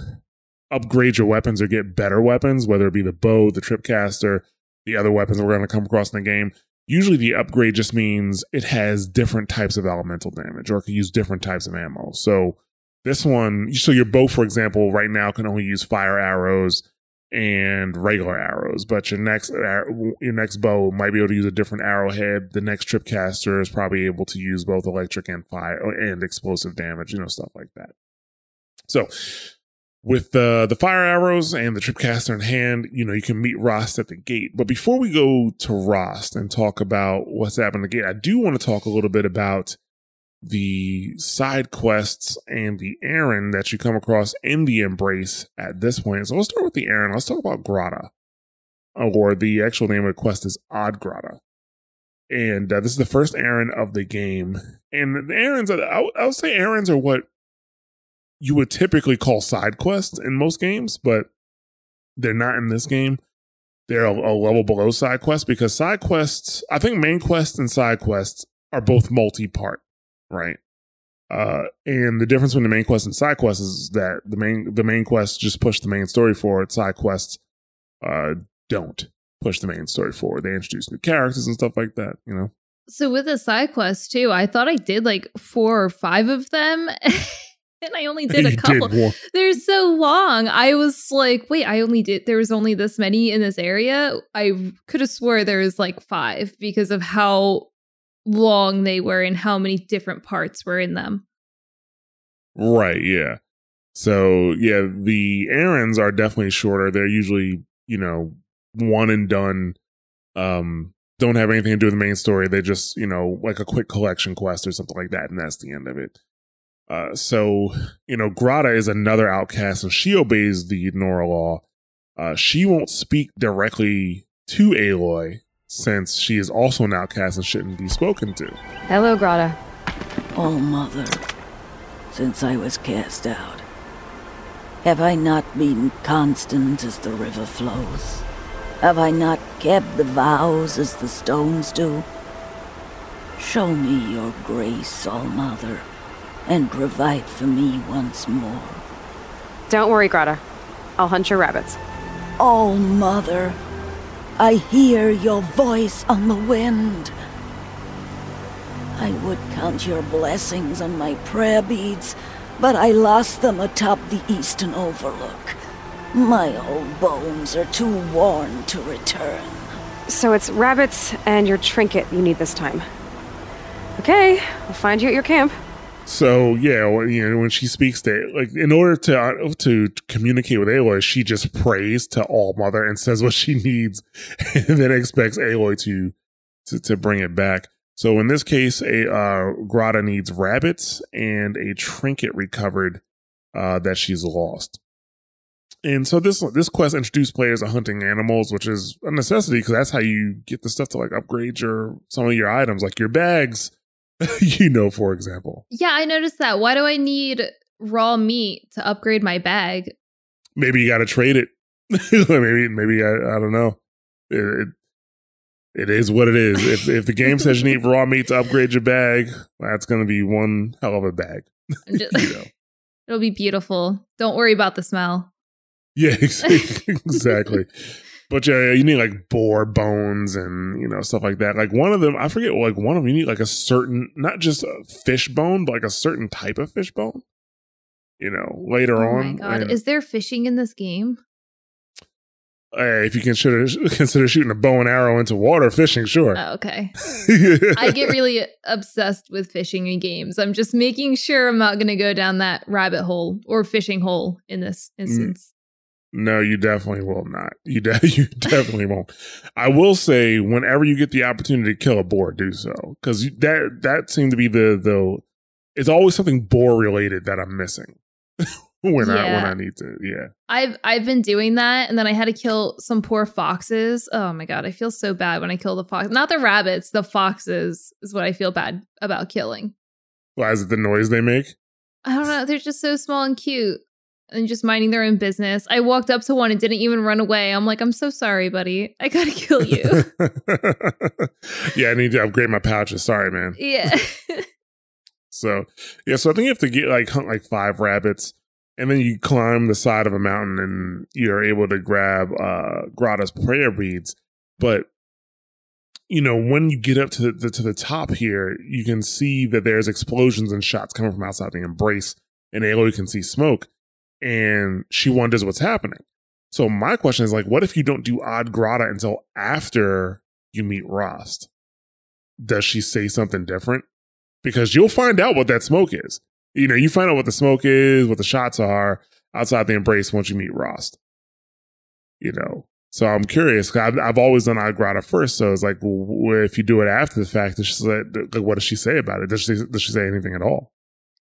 upgrade your weapons or get better weapons, whether it be the bow, the trip caster, the other weapons we're going to come across in the game, Usually the upgrade just means it has different types of elemental damage or it can use different types of ammo. So this one, so your bow, for example, right now can only use fire arrows and regular arrows, but your next your next bow might be able to use a different arrowhead. The next trip caster is probably able to use both electric and fire and explosive damage, you know, stuff like that. So with the the fire arrows and the tripcaster in hand, you know, you can meet Rost at the gate. But before we go to Rost and talk about what's happening at the gate, I do want to talk a little bit about the side quests and the errand that you come across in the embrace at this point. So let's start with the errand. Let's talk about Grata. or the actual name of the quest is Odd Grotto. And uh, this is the first errand of the game. And the errands, are, I, I would say errands are what you would typically call side quests in most games, but they're not in this game. They're a, a level below side quests because side quests, I think main quests and side quests are both multi part, right? Uh, and the difference between the main quest and side quests is that the main the main quests just push the main story forward. Side quests uh, don't push the main story forward. They introduce new characters and stuff like that. You know. So with the side quests too, I thought I did like four or five of them. and I only did a couple. did. They're so long. I was like, wait, I only did, there was only this many in this area. I could have swore there was like five because of how long they were and how many different parts were in them. Right, yeah. So, yeah, the errands are definitely shorter. They're usually, you know, one and done. Um, don't have anything to do with the main story. They just, you know, like a quick collection quest or something like that, and that's the end of it. Uh, so, you know, Grata is another outcast, and she obeys the Nora law. Uh, she won't speak directly to Aloy since she is also an outcast and shouldn't be spoken to. Hello, Grata. Oh, Mother, since I was cast out, have I not been constant as the river flows? Have I not kept the vows as the stones do? Show me your grace, All Mother, and provide for me once more. Don't worry, Grata. I'll hunt your rabbits. All Mother, I hear your voice on the wind. I would count your blessings on my prayer beads, but I lost them atop the eastern overlook. My old bones are too worn to return. So it's rabbits and your trinket you need this time. Okay, I'll find you at your camp. So yeah, you know when she speaks to like in order to uh, to communicate with Aloy, she just prays to All Mother and says what she needs, and then expects Aloy to to, to bring it back. So in this case, a uh, Grata needs rabbits and a trinket recovered uh, that she's lost. And so this this quest introduced players to hunting animals, which is a necessity because that's how you get the stuff to like upgrade your some of your items, like your bags. you know, for example. Yeah, I noticed that. Why do I need raw meat to upgrade my bag? maybe you got to trade it. maybe maybe I, I don't know. It, it it is what it is. If if the game says you need raw meat to upgrade your bag, that's going to be one hell of a bag. Just- You know. It'll be beautiful. Don't worry about the smell. Yeah, exactly. But yeah, you need like boar bones and you know stuff like that. Like one of them, I forget. Like one of them, you need like a certain, not just a fish bone, but like a certain type of fish bone. You know, later oh on. my god. and- Is there fishing in this game? Hey, if you consider consider shooting a bow and arrow into water fishing, sure. Oh, okay. I get really obsessed with fishing in games. I'm just making sure I'm not going to go down that rabbit hole or fishing hole in this Mm. instance. No, you definitely will not. You de- you definitely won't. I will say, whenever you get the opportunity to kill a boar, do so because that that seemed to be the the. It's always something boar related that I'm missing when I when I need to. Yeah. I've I've been doing that, and then I had to kill some poor foxes. Oh my god, I feel so bad when I kill the fox. Not the rabbits, the foxes is what I feel bad about killing. Why is it the noise they make? I don't know. They're just so small and cute, and just minding their own business. I walked up to one and didn't even run away. I'm like, I'm so sorry, buddy. I gotta kill you. yeah, I need to upgrade my pouches. Sorry, man. yeah. So yeah, so I think you have to get like hunt like five rabbits, and then you climb the side of a mountain, and you're able to grab uh Grata's prayer beads. But you know, when you get up to the to the top here, you can see that there's explosions and shots coming from outside the embrace, and Aloy can see smoke, and she wonders what's happening. So my question is like, what if you don't do Odd Grata until after you meet Rost? Does she say something different? because you'll find out what that smoke is. You know, you find out what the smoke is, what the shots are outside the embrace once you meet Rost. You know, so I'm curious. I've, I've always done Agrada first, so it's like, if you do it after the fact, does she say, like, what does she say about it? Does she does she say anything at all?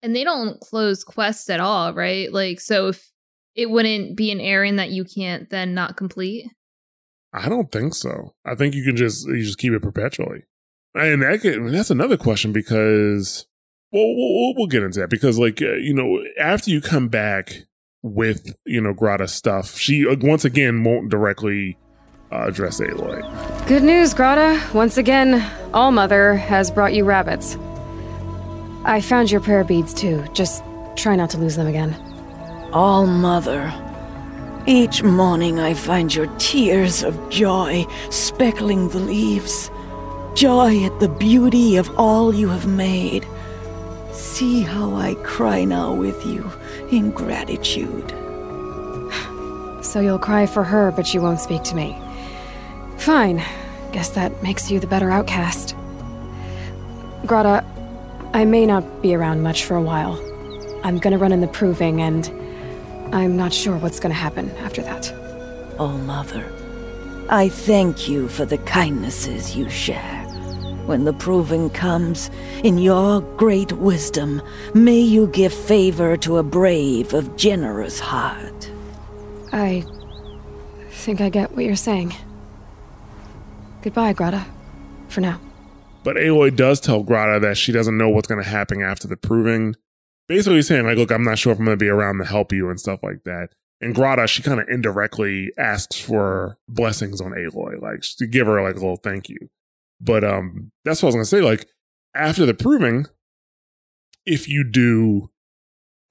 And they don't close quests at all, right? Like, so if it wouldn't be an errand that you can't then not complete. I don't think so. I think you can just you just keep it perpetually. And that could, that's another question because well, we'll, we'll get into that because like uh, you know after you come back with you know Grata stuff, she uh, once again won't directly uh, address Aloy. Good news, Grata. Once again, All Mother has brought you rabbits. I found your prayer beads too. Just try not to lose them again. All Mother. Each morning I find your tears of joy speckling the leaves. Joy at the beauty of all you have made. See how I cry now with you in gratitude. So you'll cry for her, but you won't speak to me. Fine. Guess that makes you the better outcast. Grata, I may not be around much for a while. I'm gonna run in the proving, and I'm not sure what's gonna happen after that. Oh, Mother, I thank you for the kindnesses you share. When the proving comes, in your great wisdom, may you give favor to a brave of generous heart. I think I get what you're saying. Goodbye, Grata. For now. But Aloy does tell Grata that she doesn't know what's going to happen after the proving. Basically saying, like, look, I'm not sure if I'm going to be around to help you and stuff like that. And Grata, she kind of indirectly asks for blessings on Aloy, like to give her like a little thank you. But um, that's what I was gonna say. Like after the proving, if you do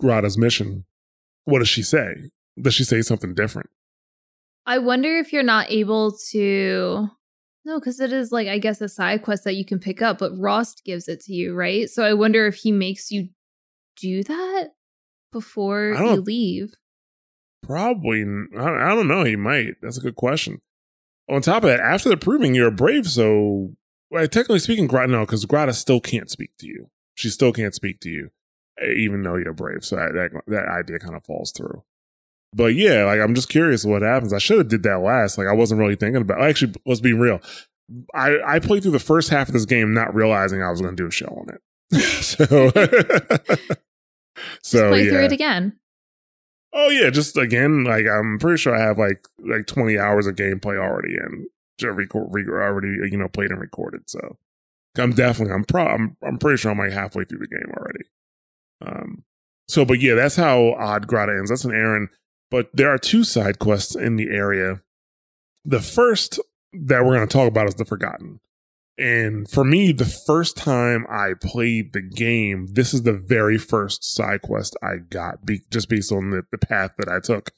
Grata's mission, what does she say? Does she say something different? I wonder if you're not able to. No, because it is like I guess a side quest that you can pick up, but Rost gives it to you, right? So I wonder if he makes you do that before you leave. Probably. I don't know. He might. That's a good question. On top of that, after the proving, you're brave, so well, technically speaking, Grata, no, because Grata still can't speak to you. She still can't speak to you, even though you're brave. So that that, that idea kind of falls through. But yeah, like I'm just curious what happens. I should have did that last. Like I wasn't really thinking about. Actually, let's be real. I I played through the first half of this game not realizing I was going to do a show on it. so so play yeah. through it again. Oh yeah, just again, like I'm pretty sure I have like like 20 hours of gameplay already in to record, already you know played and recorded. So I'm definitely I'm pro I'm I'm pretty sure I'm like halfway through the game already. Um. So, but yeah, that's how Odd Grata ends. That's an errand. But there are two side quests in the area. The first that we're going to talk about is the Forgotten. And for me, the first time I played the game, this is the very first side quest I got, be, just based on the, the path that I took,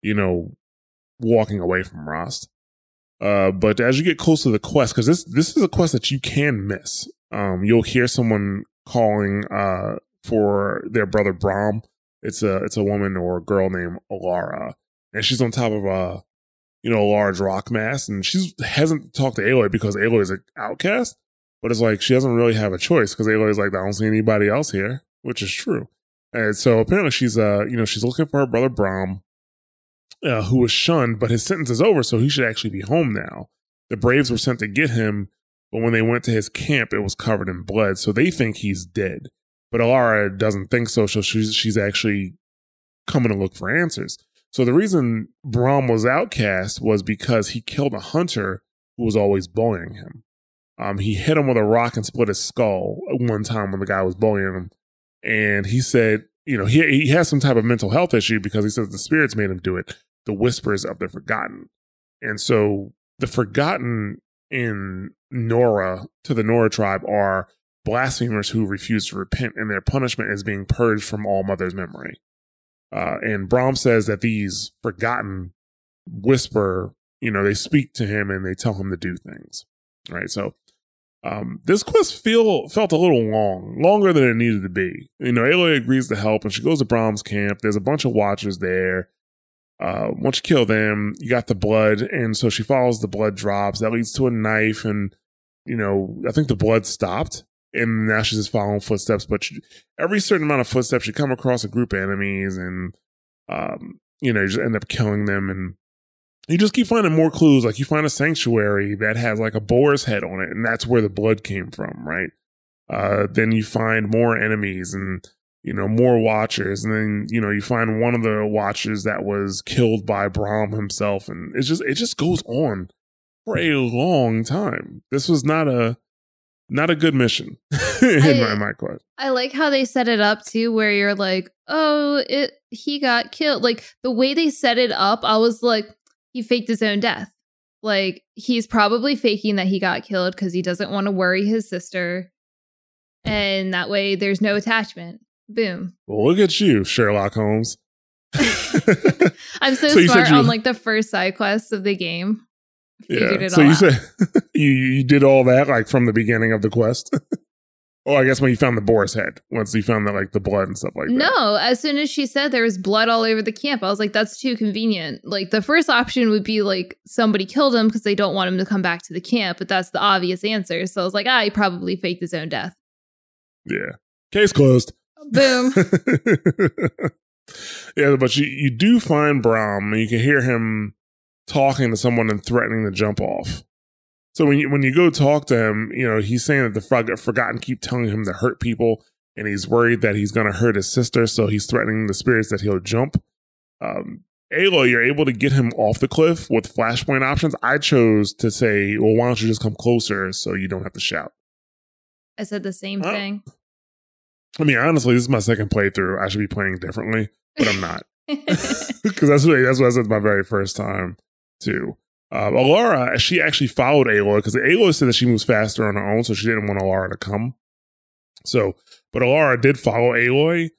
you know, walking away from Rost. Uh, but as you get close to the quest, because this this is a quest that you can miss. Um, you'll hear someone calling uh, for their brother Braum. It's a it's a woman or a girl named Alara, and she's on top of a you know a large rock mass, and she hasn't talked to Aloy because Aloy is an outcast. But it's like she doesn't really have a choice because Aloy is like I don't see anybody else here, which is true. And so apparently she's uh you know she's looking for her brother Braum uh, who was shunned, but his sentence is over, so he should actually be home now. The Braves were sent to get him, but when they went to his camp, it was covered in blood, so they think he's dead. But Alara doesn't think so, so she's, she's actually coming to look for answers. So the reason Braum was outcast was because he killed a hunter who was always bullying him. Um, he hit him with a rock and split his skull one time when the guy was bullying him. And he said, you know, he he has some type of mental health issue because he says the spirits made him do it the whispers of the forgotten. And so the forgotten in Nora to the Nora tribe are blasphemers who refuse to repent, and their punishment is being purged from all mother's memory. Uh, and Braum says that these forgotten whisper, you know, they speak to him and they tell him to do things. Right. So um, this quest feel felt a little long, longer than it needed to be. You know, Aloy agrees to help and she goes to Braum's camp. There's a bunch of watchers there. Uh, once you kill them, you got the blood, and so she follows the blood drops. That leads to a knife, and you know, I think the blood stopped, and now she's just following footsteps. But she, every certain amount of footsteps, you come across a group of enemies, and um, you know, you just end up killing them, and you just keep finding more clues. Like you find a sanctuary that has like a boar's head on it, and that's where the blood came from, right? Uh, then you find more enemies, and you know, more watchers. And then, you know, you find one of the watchers that was killed by Brom himself. And it's just, it just goes on for a long time. This was not a, not a good mission in I- my, my question. I like how they set it up too, where you're like, oh, it he got killed. Like the way they set it up, I was like, he faked his own death. Like he's probably faking that he got killed because he doesn't want to worry his sister, and that way there's no attachment. Boom. Well, look at you, Sherlock Holmes. I'm so, So smart on like the first side quest of the game. Yeah. So you out. said you you did all that like from the beginning of the quest. oh, I guess when you found the boar's head, once you found that like the blood and stuff like that. No, as soon as she said there was blood all over the camp, I was like, that's too convenient. Like, the first option would be like somebody killed him because they don't want him to come back to the camp, but that's the obvious answer. So I was like, ah, he probably faked his own death. Yeah. Case closed. Boom. yeah, but you, you do find Brom, and you can hear him talking to someone and threatening to jump off. So when you when you go talk to him, you know he's saying that the frog forgotten keep telling him to hurt people, and he's worried that he's going to hurt his sister, so he's threatening the spirits that he'll jump. Um, Aloy, you're able to get him off the cliff with flashpoint options. I chose to say, well, why don't you just come closer so you don't have to shout. I said the same Oh. thing. I mean, honestly, this is my second playthrough. I should be playing differently, but I'm not. because that's what that's what I said my very first time too. Um, Alara, she actually followed Aloy because Aloy said that she moves faster on her own, so she didn't want Alara to come. So, but Alara did follow Aloy,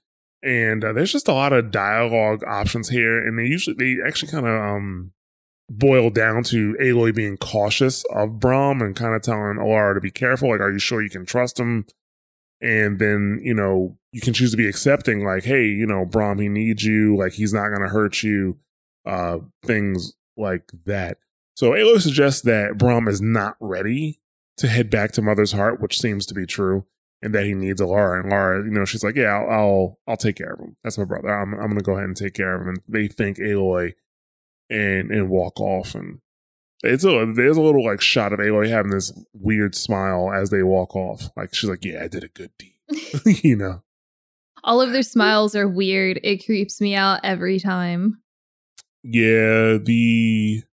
and uh, there's just a lot of dialogue options here, and they usually they actually kind of um boil down to Aloy being cautious of Brom and kind of telling Alara to be careful. Like, are you sure you can trust him? And then you know you can choose to be accepting, like, hey, you know, Brom, he needs you. Like, he's not going to hurt you. Uh, things like that. So Aloy suggests that Brom is not ready to head back to Mother's Heart, which seems to be true, and that he needs Alara. And Lara, you know, she's like, "Yeah, I'll, I'll, I'll take care of him. That's my brother. I'm, I'm gonna go ahead and take care of him." And they thank Aloy and and walk off. And it's a there's a little like shot of Aloy having this weird smile as they walk off. Like she's like, "Yeah, I did a good deed," you know. All of their smiles are weird. It creeps me out every time. Yeah, the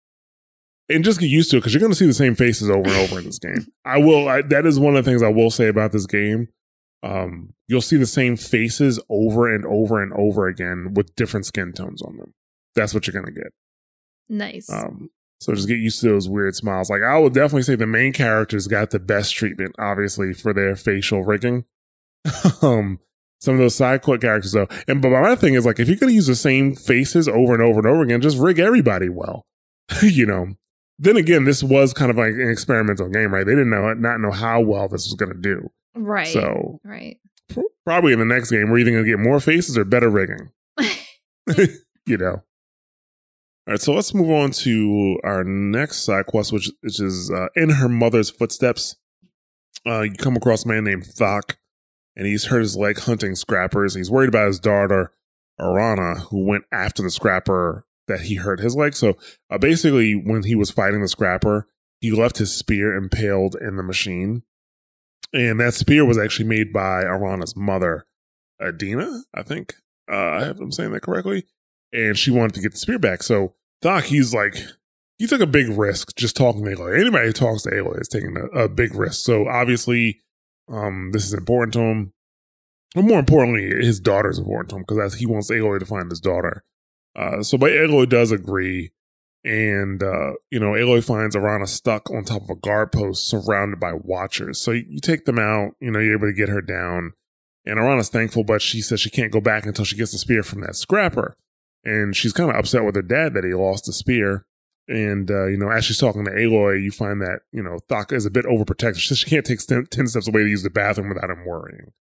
and just get used to it because you're going to see the same faces over and over in this game. I will. I, that is one of the things I will say about this game. Um, you'll see the same faces over and over and over again with different skin tones on them. That's what you're going to get. Nice. Um, so just get used to those weird smiles. Like I would definitely say the main characters got the best treatment, obviously for their facial rigging. um, some of those side quest characters though, and but my thing is like if you're going to use the same faces over and over and over again, just rig everybody well. you know. Then again, this was kind of like an experimental game, right? They didn't know not know how well this was going to do. right. So right. probably in the next game, we're either going to get more faces or better rigging. you know. All right, so let's move on to our next side quest, which, which is uh, in her mother's footsteps. Uh, you come across a man named Thok, and he's hurt his leg hunting scrappers. He's worried about his daughter, Arana, who went after the scrapper that he hurt his leg. So uh, basically, when he was fighting the scrapper, he left his spear impaled in the machine. And that spear was actually made by Arana's mother, Adina, I think. Uh, I have I'm saying that correctly. And she wanted to get the spear back. So Doc, he's like, he took a big risk just talking to Aloy. Anybody who talks to Aloy is taking a, a big risk. So obviously, um, this is important to him. But more importantly, his daughter's important to him because he wants Aloy to find his daughter. Uh, so, but Aloy does agree. And, uh, you know, Aloy finds Arana stuck on top of a guard post surrounded by watchers. So you, you take them out, you know, you're able to get her down. And Arana's thankful, but she says she can't go back until she gets the spear from that scrapper. And she's kind of upset with her dad that he lost the spear. And, uh, you know, as she's talking to Aloy, you find that, you know, Thaka is a bit overprotective. She she can't take st- 10 steps away to use the bathroom without him worrying.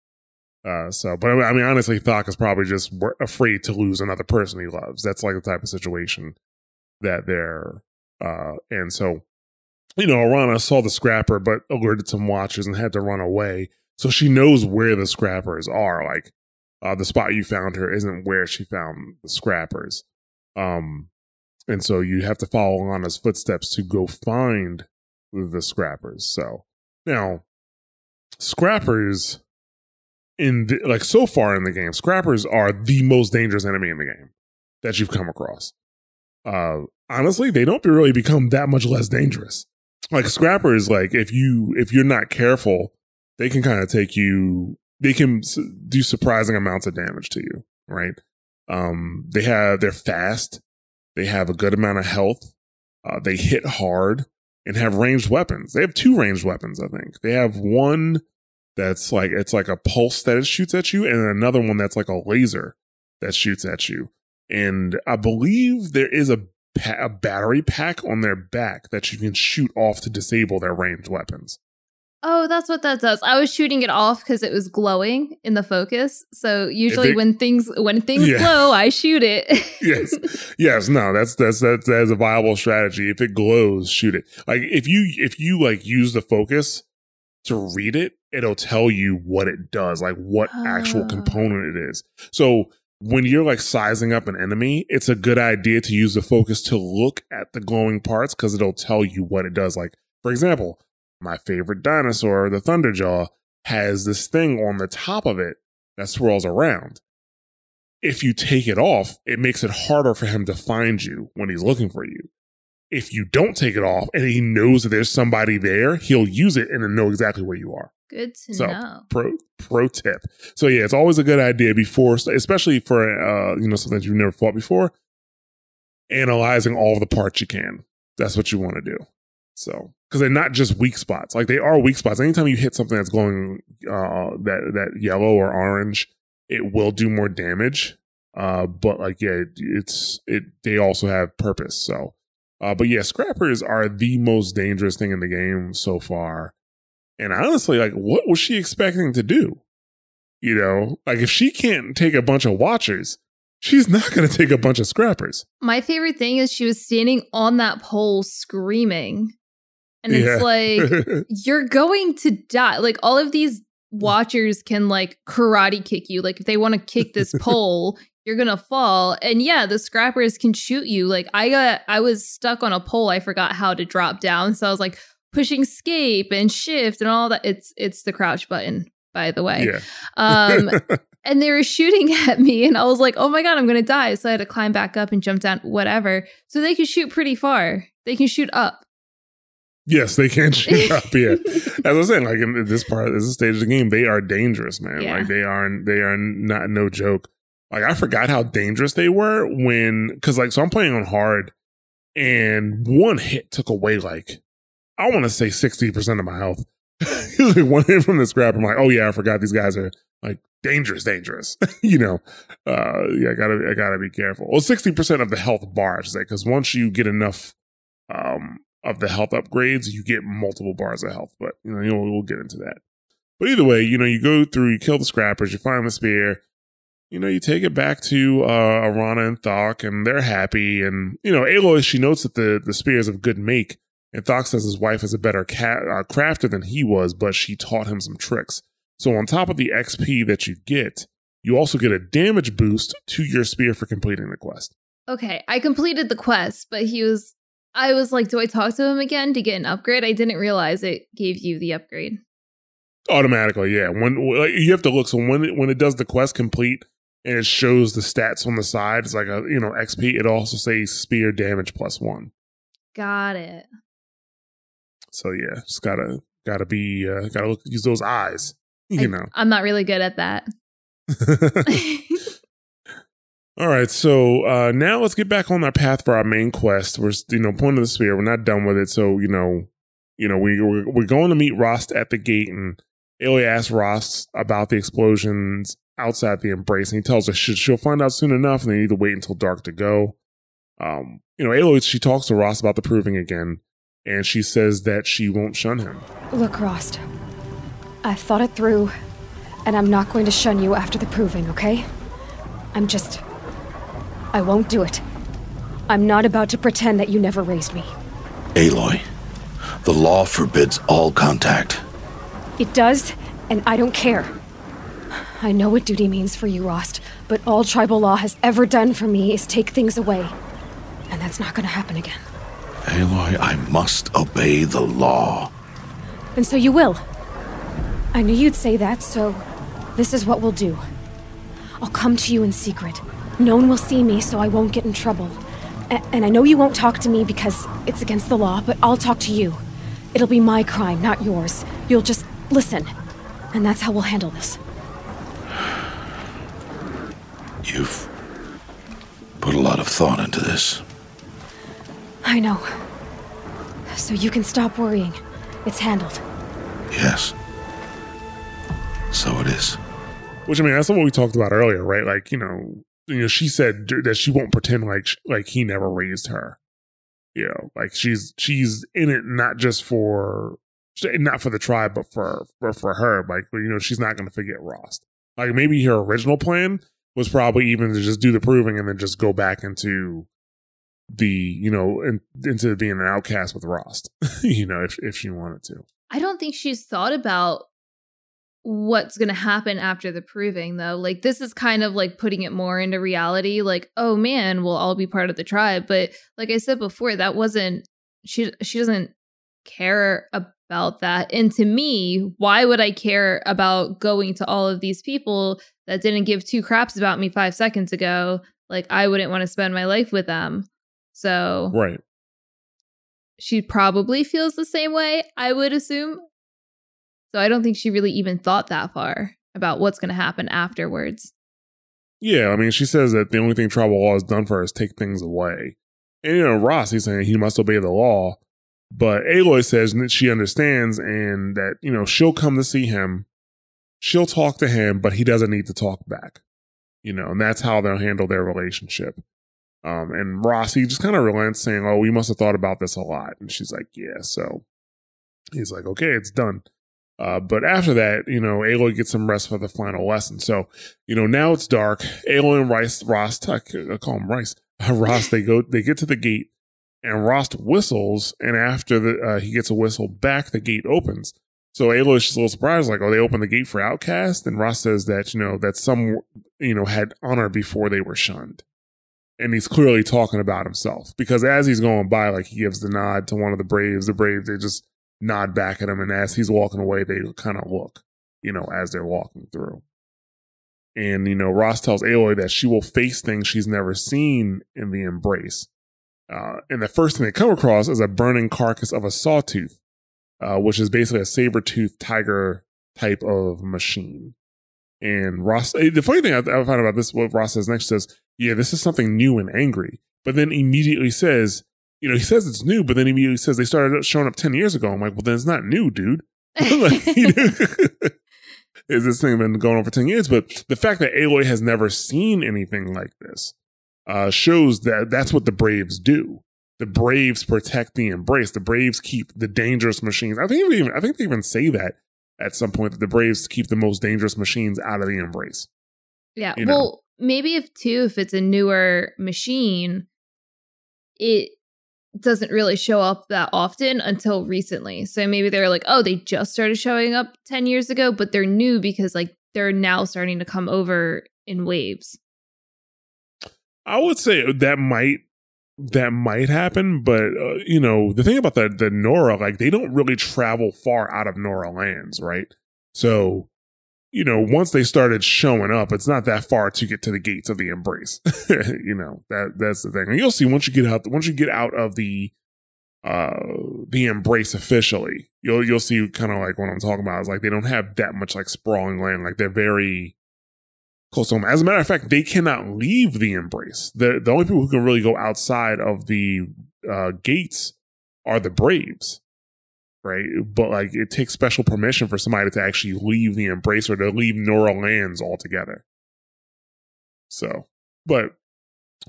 Uh, so, but I mean, honestly, Thak is probably just afraid to lose another person he loves. That's like the type of situation that they're, uh, and so, you know, Arana saw the scrapper, but alerted some watchers and had to run away. So she knows where the scrappers are. Like, uh, the spot you found her isn't where she found the scrappers. Um, and so you have to follow Alana's footsteps to go find the scrappers. So now, scrappers in the, like so far in the game, scrappers are the most dangerous enemy in the game that you've come across. Uh, honestly, they don't really become that much less dangerous. Like scrappers, like if you if you're not careful, they can kind of take you. They can do surprising amounts of damage to you, right? Um, they have they're fast. They have a good amount of health. Uh, they hit hard and have ranged weapons. They have two ranged weapons, I think. They have one that's like it's like a pulse that it shoots at you, and another one that's like a laser that shoots at you. And I believe there is a a battery pack on their back that you can shoot off to disable their ranged weapons. Oh, that's what that does. I was shooting it off because it was glowing in the focus. So usually, it, when things when things yeah. glow, I shoot it. yes, yes, no, that's that's that's that's a viable strategy. If it glows, shoot it. Like if you if you like use the focus to read it, it'll tell you what it does, like what oh. actual ah. component it is. So when you're like sizing up an enemy, it's a good idea to use the focus to look at the glowing parts because it'll tell you what it does. Like for example my favorite dinosaur, the Thunderjaw, has this thing on the top of it that swirls around. If you take it off, it makes it harder for him to find you when he's looking for you. If you don't take it off and he knows that there's somebody there, he'll use it and know exactly where you are. Good to so, know. Pro pro tip. So yeah, it's always a good idea before, especially for uh, you know something you've never fought before. Analyzing all the parts you can. That's what you want to do. So because they're not just weak spots. Like they are weak spots. Anytime you hit something that's going uh, that that yellow or orange, it will do more damage. Uh, but like yeah, it, it's it. They also have purpose. So, uh, but yeah, scrappers are the most dangerous thing in the game so far. And honestly, like, what was she expecting to do? You know, like if she can't take a bunch of watchers, she's not going to take a bunch of scrappers. My favorite thing is she was standing on that pole screaming and it's like, you're going to die. Like, all of these watchers can like karate kick you. Like, if they want to kick this pole, you're gonna fall. And yeah, the scrappers can shoot you. Like, I got, I was stuck on a pole. I forgot how to drop down. So I was like pushing escape and shift and all that. It's, it's the crouch button, by the way. Yeah. Um, and they were shooting at me and i was like oh my god i'm gonna die so i had to climb back up and jump down whatever so they can shoot pretty far they can shoot up Yes, they can shoot up. Yeah, as I was saying, like in this part, this stage of the game, they are dangerous, man. Yeah. Like they are, they are not no joke. Like I forgot how dangerous they were when, because like, so I'm playing on hard, and one hit took away like, I want to say sixty percent of my health. like one hit from the scrap, I'm like, oh yeah, I forgot these guys are like dangerous, dangerous. you know, uh, yeah, I gotta, I gotta be careful. Well, sixty percent of the health bar, I should say, because once you get enough, of the health upgrades, you get multiple bars of health. But you know, you know, we'll get into that. But either way, you know, you go through, you kill the scrappers, you find the spear, you know, you take it back to uh, Arana and Thok, and they're happy. And you know, Aloy, she notes that the the spear is of good make, and Thok says his wife is a better cat, uh, crafter than he was, but she taught him some tricks. So on top of the XP that you get, you also get a damage boost to your spear for completing the quest. Okay, I completed the quest, but he was I was like, do I talk to him again to get an upgrade? I didn't realize it gave you the upgrade. Automatically, yeah. When you have to look, so when it, when it does the quest complete and it shows the stats on the side, it's like a you know XP. It also says spear damage plus one. Got it. So yeah, just gotta gotta be uh, gotta look, use those eyes. You I, know, I'm not really good at that. All right, so uh, now let's get back on our path for our main quest. We're you know point of the spear. We're not done with it, so you know, you know we we're, we're going to meet Rost at the gate, and Aloy asks Rost about the explosions outside the embrace, and he tells her she'll find out soon enough, and they need to wait until dark to go. Um, you know, Aloy she talks to Rost about the proving again, and she says that she won't shun him. Look, Rost, I've thought it through, and I'm not going to shun you after the proving. Okay? I'm just I won't do it. I'm not about to pretend that you never raised me. Aloy, the law forbids all contact. It does, and I don't care. I know what duty means for you, Rost, but all tribal law has ever done for me is take things away. And that's not gonna happen again. Aloy, I must obey the law. And so you will. I knew you'd say that, so This is what we'll do. I'll come to you in secret. No one will see me, so I won't get in trouble. A- and I know you won't talk to me because it's against the law, but I'll talk to you. It'll be my crime, not yours. You'll just listen. And that's how we'll handle this. You've put a lot of thought into this. I know. So you can stop worrying. It's handled. Yes. So it is. Which I mean, that's what we talked about earlier, right? Like, you know, you know, she said that she won't pretend like like he never raised her. You know, like she's she's in it not just for not for the tribe, but for for, for her. Like, you know, she's not going to forget Rost. Like maybe her original plan was probably even to just do the proving and then just go back into the you know in, into being an outcast with Rost. you know, if if she wanted to. I don't think she's thought about what's going to happen after the proving though. Like this is kind of like putting it more into reality like oh man we'll all be part of the tribe. But like i said before that wasn't she she doesn't care about that. And to me why would i care about going to all of these people that didn't give two craps about me 5 seconds ago? Like i wouldn't want to spend my life with them. So right. she probably feels the same way i would assume so I don't think she really even thought that far about what's going to happen afterwards. Yeah, I mean, she says that the only thing tribal law has done for her is take things away. And, you know, Rost, he's saying he must obey the law. But Aloy says that she understands and that, you know, she'll come to see him. She'll talk to him, but he doesn't need to talk back. You know, and that's how they'll handle their relationship. Um, and Rost, he just kind of relents, saying, Oh, we must have thought about this a lot. And she's like, Yeah. So he's like, Okay, it's done. Uh, but after that, you know, Aloy gets some rest for the final lesson. So, you know, now it's dark. Aloy and Rice, Rost, I call him Rice, Ross, they go, they get to the gate and Rost whistles. And after the, uh, he gets a whistle back, the gate opens. So Aloy's just a little surprised, like, oh, they opened the gate for Outcast. And Ross says that, you know, that some, you know, had honor before they were shunned. And he's clearly talking about himself because as he's going by, like, he gives the nod to one of the Braves. The Braves, they just, nod back at him. And as he's walking away, they kind of look, you know, as they're walking through. And, you know, Ross tells Aloy that she will face things she's never seen in the embrace. Uh, and the first thing they come across is a burning carcass of a sawtooth, uh, which is basically a saber tooth tiger type of machine. And Rost, eh, the funny thing I, I found about this, what Ross says next says, yeah, this is something new and angry, but then immediately says, you know, he says it's new, but then he says they started showing up 10 years ago. I'm like, well, then it's not new, dude. like, you know, is this thing been going on for 10 years? But the fact that Aloy has never seen anything like this uh, shows that that's what the Braves do. The Braves protect the embrace. The Braves keep the dangerous machines. I think even I think they even say that at some point that the Braves keep the most dangerous machines out of the embrace. Yeah. You well, know? maybe if too, if it's a newer machine, it doesn't really show up that often until recently. So maybe they're like, oh, they just started showing up 10 years ago, but they're new because like they're now starting to come over in waves. I would say that might that might happen, but uh, you know, the thing about the the Nora, like they don't really travel far out of Nora lands, right? So you know, once they started showing up, it's not that far to get to the gates of the embrace. you know, that that's the thing. And you'll see once you get out once you get out of the uh the embrace officially, you'll you'll see kind of like what I'm talking about is like they don't have that much like sprawling land. Like they're very close home. As a matter of fact, they cannot leave the embrace. The the only people who can really go outside of the uh gates are the Braves right? But like it takes special permission for somebody to actually leave the embrace or to leave Nora lands altogether. So, but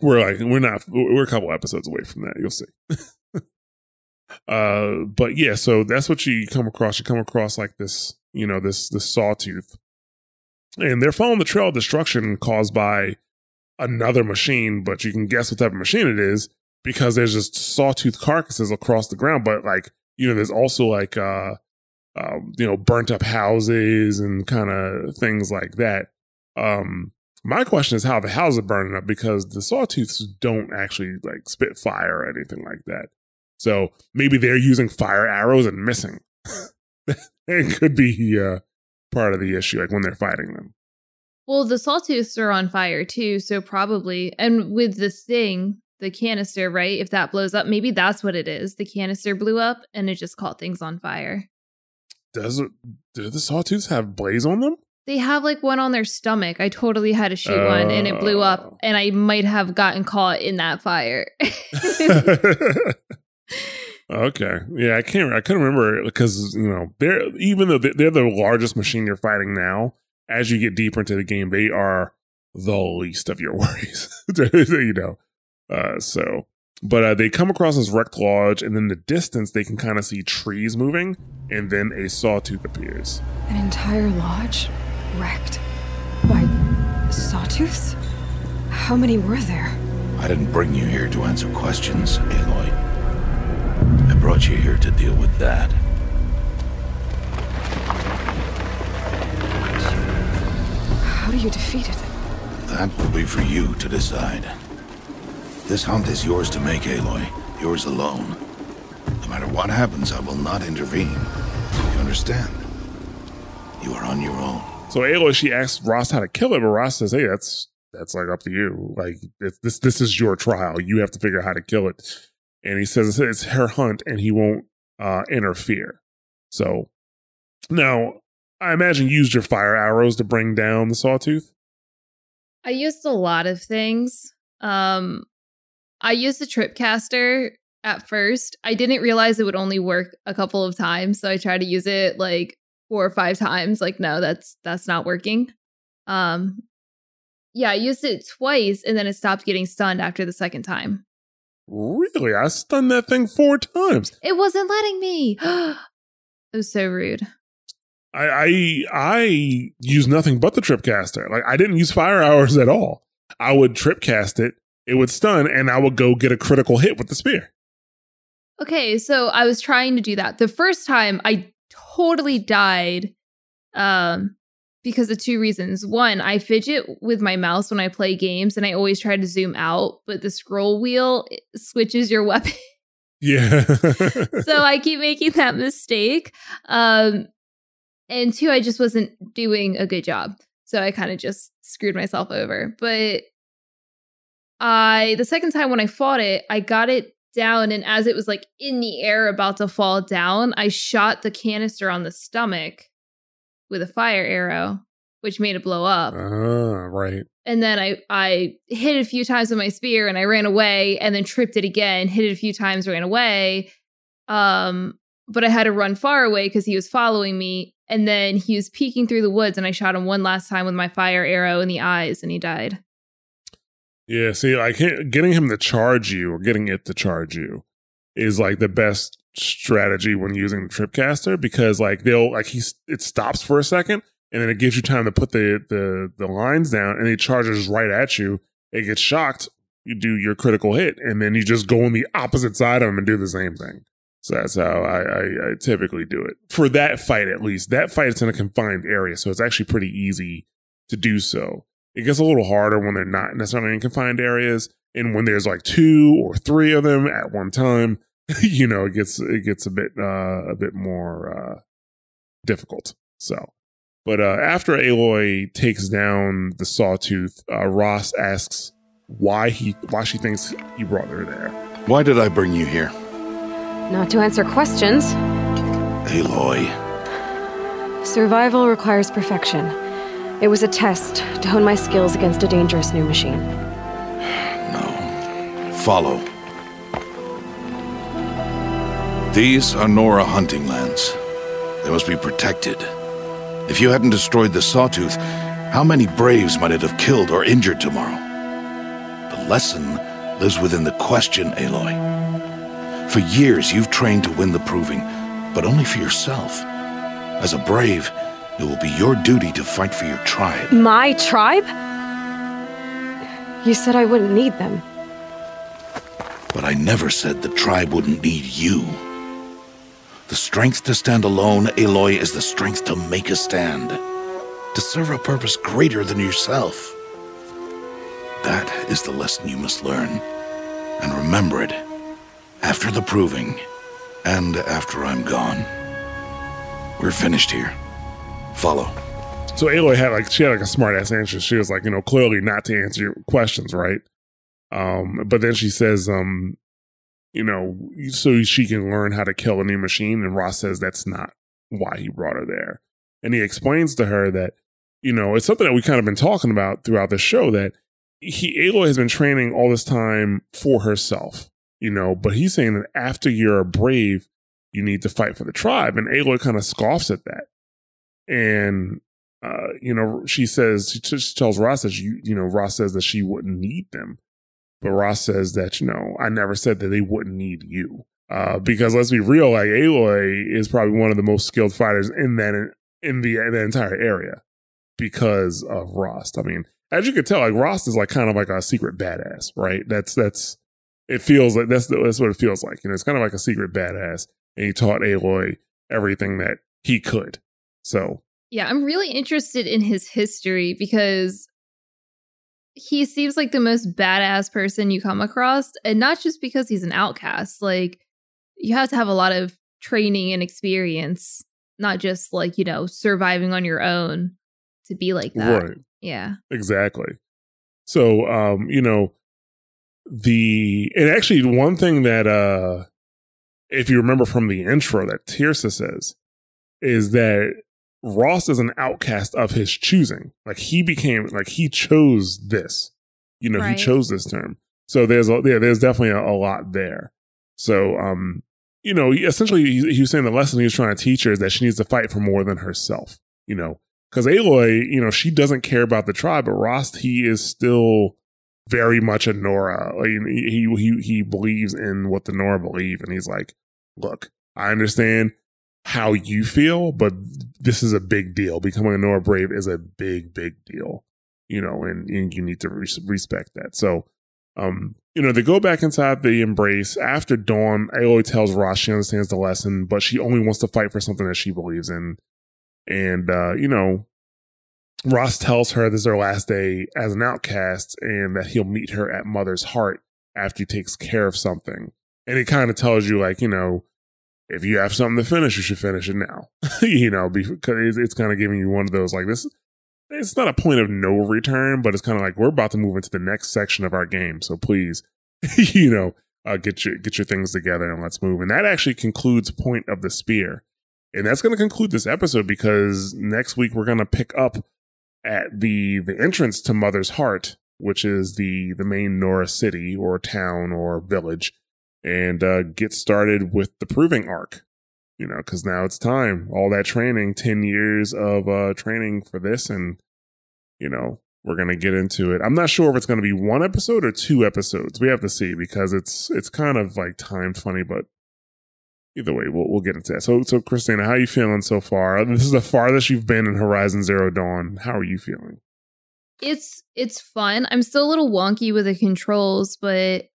we're like we're not we're a couple episodes away from that. You'll see. uh, but yeah, so that's what you come across. You come across like this, you know, this this sawtooth, and they're following the trail of destruction caused by another machine. But you can guess what type of machine it is because there's just sawtooth carcasses across the ground. But like you know, there's also like, uh, um, you know, burnt up houses and kind of things like that. Um, my question is how the houses are burning up because the sawtooths don't actually like spit fire or anything like that. So maybe they're using fire arrows and missing. it could be uh, part of the issue, like when they're fighting them. Well, the sawtooths are on fire too, so probably. And with the thing, the canister, right? If that blows up, maybe that's what it is. The canister blew up and it just caught things on fire. Does it? Do the sawtooths have blaze on them? They have like one on their stomach. I totally had to shoot one and it blew Oh. up, and I might have gotten caught in that fire. okay, yeah, I can't. I couldn't remember because you know they're even though they're the largest machine you're fighting now. As you get deeper into the game, they are the least of your worries. you know, uh, so. But uh, they come across this wrecked lodge, and in the distance, they can kind of see trees moving, and then a sawtooth appears. An entire lodge wrecked by sawtooths? How many were there? I didn't bring you here to answer questions, Aloy. I brought you here to deal with that. How do you defeat it? That will be for you to decide. This hunt is yours to make, Aloy. Yours alone. No matter what happens, I will not intervene. You understand? You are on your own. So Aloy, she asks Rost how to kill it, but Rost says, "Hey, that's that's like up to you. Like it's, this this is your trial. You have to figure out how to kill it." And he says it's her hunt, and he won't uh, interfere. So now, I imagine you used your fire arrows to bring down the sawtooth. I used a lot of things. Um, I used the tripcaster at first. I didn't realize it would only work a couple of times, so I tried to use it like four or five times. Like, no, that's that's not working. Um, yeah, I used it twice, and then it stopped getting stunned after the second time. Really, I stunned that thing four times. It wasn't letting me. it was so rude. I I I use nothing but the tripcaster. Like I didn't use fire arrows at all. I would tripcast it, it would stun, and I would go get a critical hit with the spear. Okay, so I was trying to do that. The first time I totally died um because of two reasons. One, I fidget with my mouse when I play games and I always try to zoom out, but the scroll wheel switches your weapon. Yeah. so I keep making that mistake. Um and two, I just wasn't doing a good job. So I kind of just screwed myself over. But I the second time when I fought it, I got it down and as it was like in the air about to fall down, I shot the canister on the stomach with a fire arrow, which made it blow up. Ah, right. and then I I hit it a few times with my spear and I ran away and then tripped it again, hit it a few times, ran away. Um, but I had to run far away because he was following me. And then he was peeking through the woods and I shot him one last time with my fire arrow in the eyes and he died. Yeah, see, like getting him to charge you or getting it to charge you is like the best strategy when using the tripcaster because like they'll like he's it stops for a second and then it gives you time to put the the the lines down and it charges right at you. It gets shocked, you do your critical hit, and then you just go on the opposite side of him and do the same thing. So that's how I, I, I typically do it for that fight. At least that fight is in a confined area, so it's actually pretty easy to do so. It gets a little harder when they're not necessarily in confined areas, and when there's like two or three of them at one time, you know, it gets it gets a bit uh, a bit more uh, difficult. So, but uh, after Aloy takes down the Sawtooth, uh, Rost asks why he why she thinks he brought her there. Why did I bring you here? Not to answer questions. Aloy, Survival requires perfection. It was a test to hone my skills against a dangerous new machine. no. Follow. These are Nora hunting lands. They must be protected. If you hadn't destroyed the Sawtooth, how many Braves might it have killed or injured tomorrow? The lesson lives within the question, Aloy. For years, you've trained to win the proving, but only for yourself. As a Brave, it will be your duty to fight for your tribe. My tribe? You said I wouldn't need them. But I never said the tribe wouldn't need you. The strength to stand alone, Aloy, is the strength to make a stand. To serve a purpose greater than yourself. That is the lesson you must learn. And remember it. After the proving, and after I'm gone. We're finished here. Follow. So Aloy had like she had like a smart ass answer. She was like, you know, clearly not to answer your questions, right? Um, but then she says, um, you know, so she can learn how to kill a new machine. And Rost says that's not why he brought her there. And he explains to her that, you know, it's something that we kind of been talking about throughout the show that he Aloy has been training all this time for herself, you know, but he's saying that after you're a brave, you need to fight for the tribe. And Aloy kind of scoffs at that. And uh, you know, she says she just tells Rost that you, you know, Rost says that she wouldn't need them, but Rost says that you know, I never said that they wouldn't need you. Uh, because let's be real, like Aloy is probably one of the most skilled fighters in that in the in the entire area because of Rost. I mean, as you can tell, like Rost is like kind of like a secret badass, right? That's that's it feels like that's that's what it feels like. You know, it's kind of like a secret badass, and he taught Aloy everything that he could. So yeah, I'm really interested in his history because he seems like the most badass person you come across. And not just because he's an outcast. Like, you have to have a lot of training and experience, not just like, you know, surviving on your own to be like that. Right. Yeah. Exactly. So, um, you know, the, and actually, one thing that, uh, if you remember from the intro that Teersa says, is that Rost is an outcast of his choosing. Like he became like he chose this. You know, right. he chose this term. So there's a, yeah, there's definitely a, a lot there. So um, you know, essentially he, he was saying the lesson he was trying to teach her is that she needs to fight for more than herself. You know, because Aloy, you know, she doesn't care about the tribe, but Rost, he is still very much a Nora. Like, he he he believes in what the Nora believe, and he's like, look, I understand how you feel, but this is a big deal. Becoming a Nora Brave is a big, big deal, you know, and, and you need to res- respect that. So, um, you know, they go back inside the embrace after Dawn. Aloy tells Rost she understands the lesson, but she only wants to fight for something that she believes in. And, uh, you know, Rost tells her this is her last day as an outcast and that he'll meet her at Mother's Heart after he takes care of something. And he kind of tells you, like, you know, if you have something to finish, you should finish it now. you know, because it's kind of giving you one of those like this. It's not a point of no return, but it's kind of like we're about to move into the next section of our game. So please, you know, uh, get your get your things together and let's move. And that actually concludes point of the spear, and that's going to conclude this episode because next week we're going to pick up at the the entrance to Mother's Heart, which is the the main Nora city or town or village and uh, get started with the proving arc. You know, because now it's time. All that training, ten years of uh, training for this, and you know we're gonna get into it. I'm not sure if it's gonna be one episode or two episodes. We have to see because it's it's kind of like timed funny, but either way, we'll we'll get into that. So so Christina, how are you feeling so far? This is the farthest you've been in Horizon Zero Dawn. How are you feeling? It's it's fun. I'm still a little wonky with the controls, but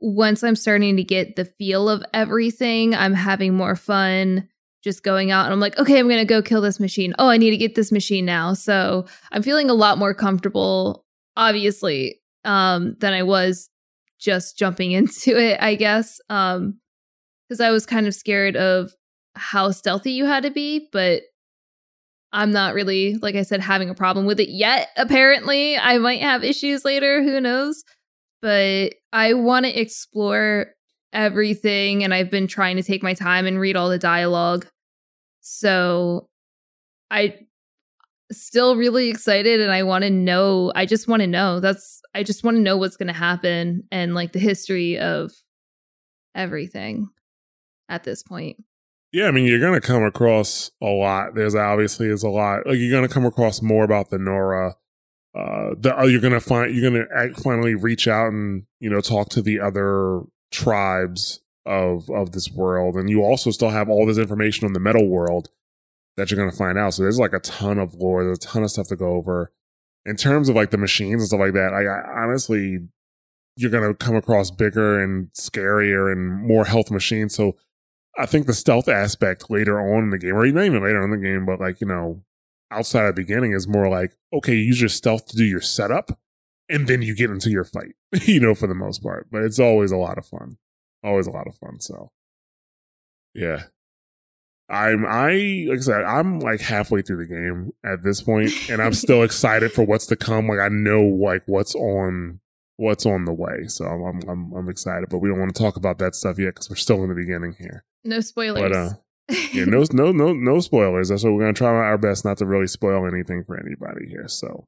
once I'm starting to get the feel of everything, I'm having more fun just going out and I'm like, okay, I'm going to go kill this machine. Oh, I need to get this machine now. So I'm feeling a lot more comfortable, obviously, um, than I was just jumping into it, I guess. Um, because I was kind of scared of how stealthy you had to be, but I'm not really, like I said, having a problem with it yet. Apparently, I might have issues later. Who knows? But I want to explore everything and I've been trying to take my time and read all the dialogue. So I still really excited and I want to know I just want to know that's I just want to know what's going to happen and like the history of everything at this point. Yeah, I mean, you're going to come across a lot. There's obviously is a lot. Like you're going to come across more about the Nora uh, the, uh, you're gonna find you're gonna finally reach out and you know talk to the other tribes of of this world, and you also still have all this information on the metal world that you're gonna find out. So there's like a ton of lore, there's a ton of stuff to go over. In terms of like the machines and stuff like that, I, I honestly, you're gonna come across bigger and scarier and more health machines. So I think the stealth aspect later on in the game, or not even later in the game, but like you know outside of the beginning is more like, okay, you use your stealth to do your setup and then you get into your fight, you know, for the most part. But it's always a lot of fun. Always a lot of fun. So, yeah. I'm I like I said, I'm like halfway through the game at this point, and I'm still excited for what's to come. Like I know like what's on what's on the way, so I'm I'm I'm excited. But we don't want to talk about that stuff yet because we're still in the beginning here. No spoilers. But uh, yeah, no no no no spoilers. That's what we're gonna try our best not to really spoil anything for anybody here. So,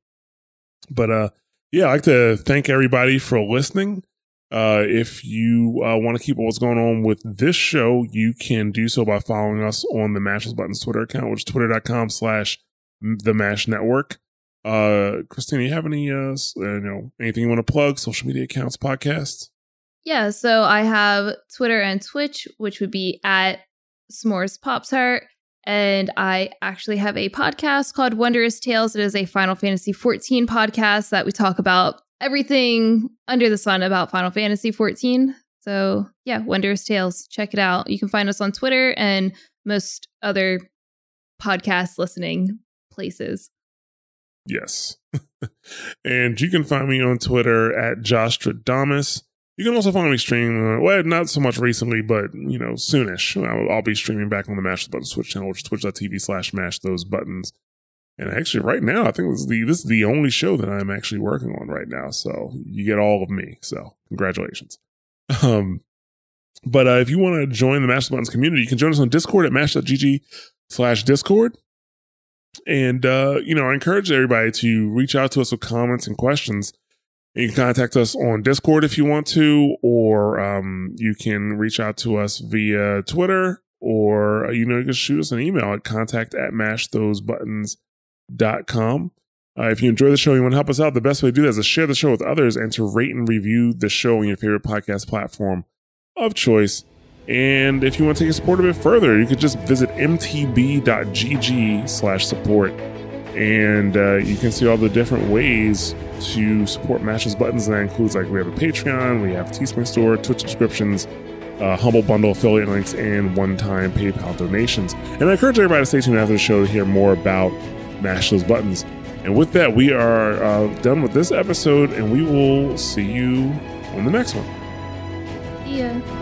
but uh, yeah, I'd like to thank everybody for listening. Uh, if you uh, want to keep what's going on with this show, you can do so by following us on the Mash Those Buttons Twitter account, which is twitter.com slash the Mash Network. Uh, Christina, you have any, uh, you know, anything you want to plug? Social media accounts, podcasts? Yeah, so I have Twitter and Twitch, which would be at S'mores Pops Heart. And I actually have a podcast called Wondrous Tales. It is a Final Fantasy 14 podcast that we talk about everything under the sun about Final Fantasy 14. So, yeah, Wondrous Tales. Check it out. You can find us on Twitter and most other podcast listening places. Yes. and you can find me on Twitter at Jostradamus. You can also find me streaming, uh, well, not so much recently, but, you know, soonish. I'll, I'll be streaming back on the Mash the Buttons Twitch channel, which is twitch.tv slash mash those buttons. And actually, right now, I think this is the this is the only show that I'm actually working on right now. So you get all of me. So congratulations. Um, but uh, if you want to join the Mash the Buttons community, you can join us on Discord at mash.gg slash Discord. And uh, you know, I encourage everybody to reach out to us with comments and questions. You can contact us on Discord if you want to, or um, you can reach out to us via Twitter, or uh, you know, you can shoot us an email at contact at mash those com. Uh, if you enjoy the show and you want to help us out, the best way to do that is to share the show with others and to rate and review the show on your favorite podcast platform of choice. And if you want to take a support a bit further, you could just visit mtb.gg slash support. And uh, you can see all the different ways to support Mash Buttons. And that includes like we have a Patreon, we have Teespring store, Twitch subscriptions, uh, Humble Bundle affiliate links, and one-time PayPal donations. And I encourage everybody to stay tuned after the show to hear more about mash those buttons. And with that, we are uh, done with this episode, and we will see you on the next one. Yeah.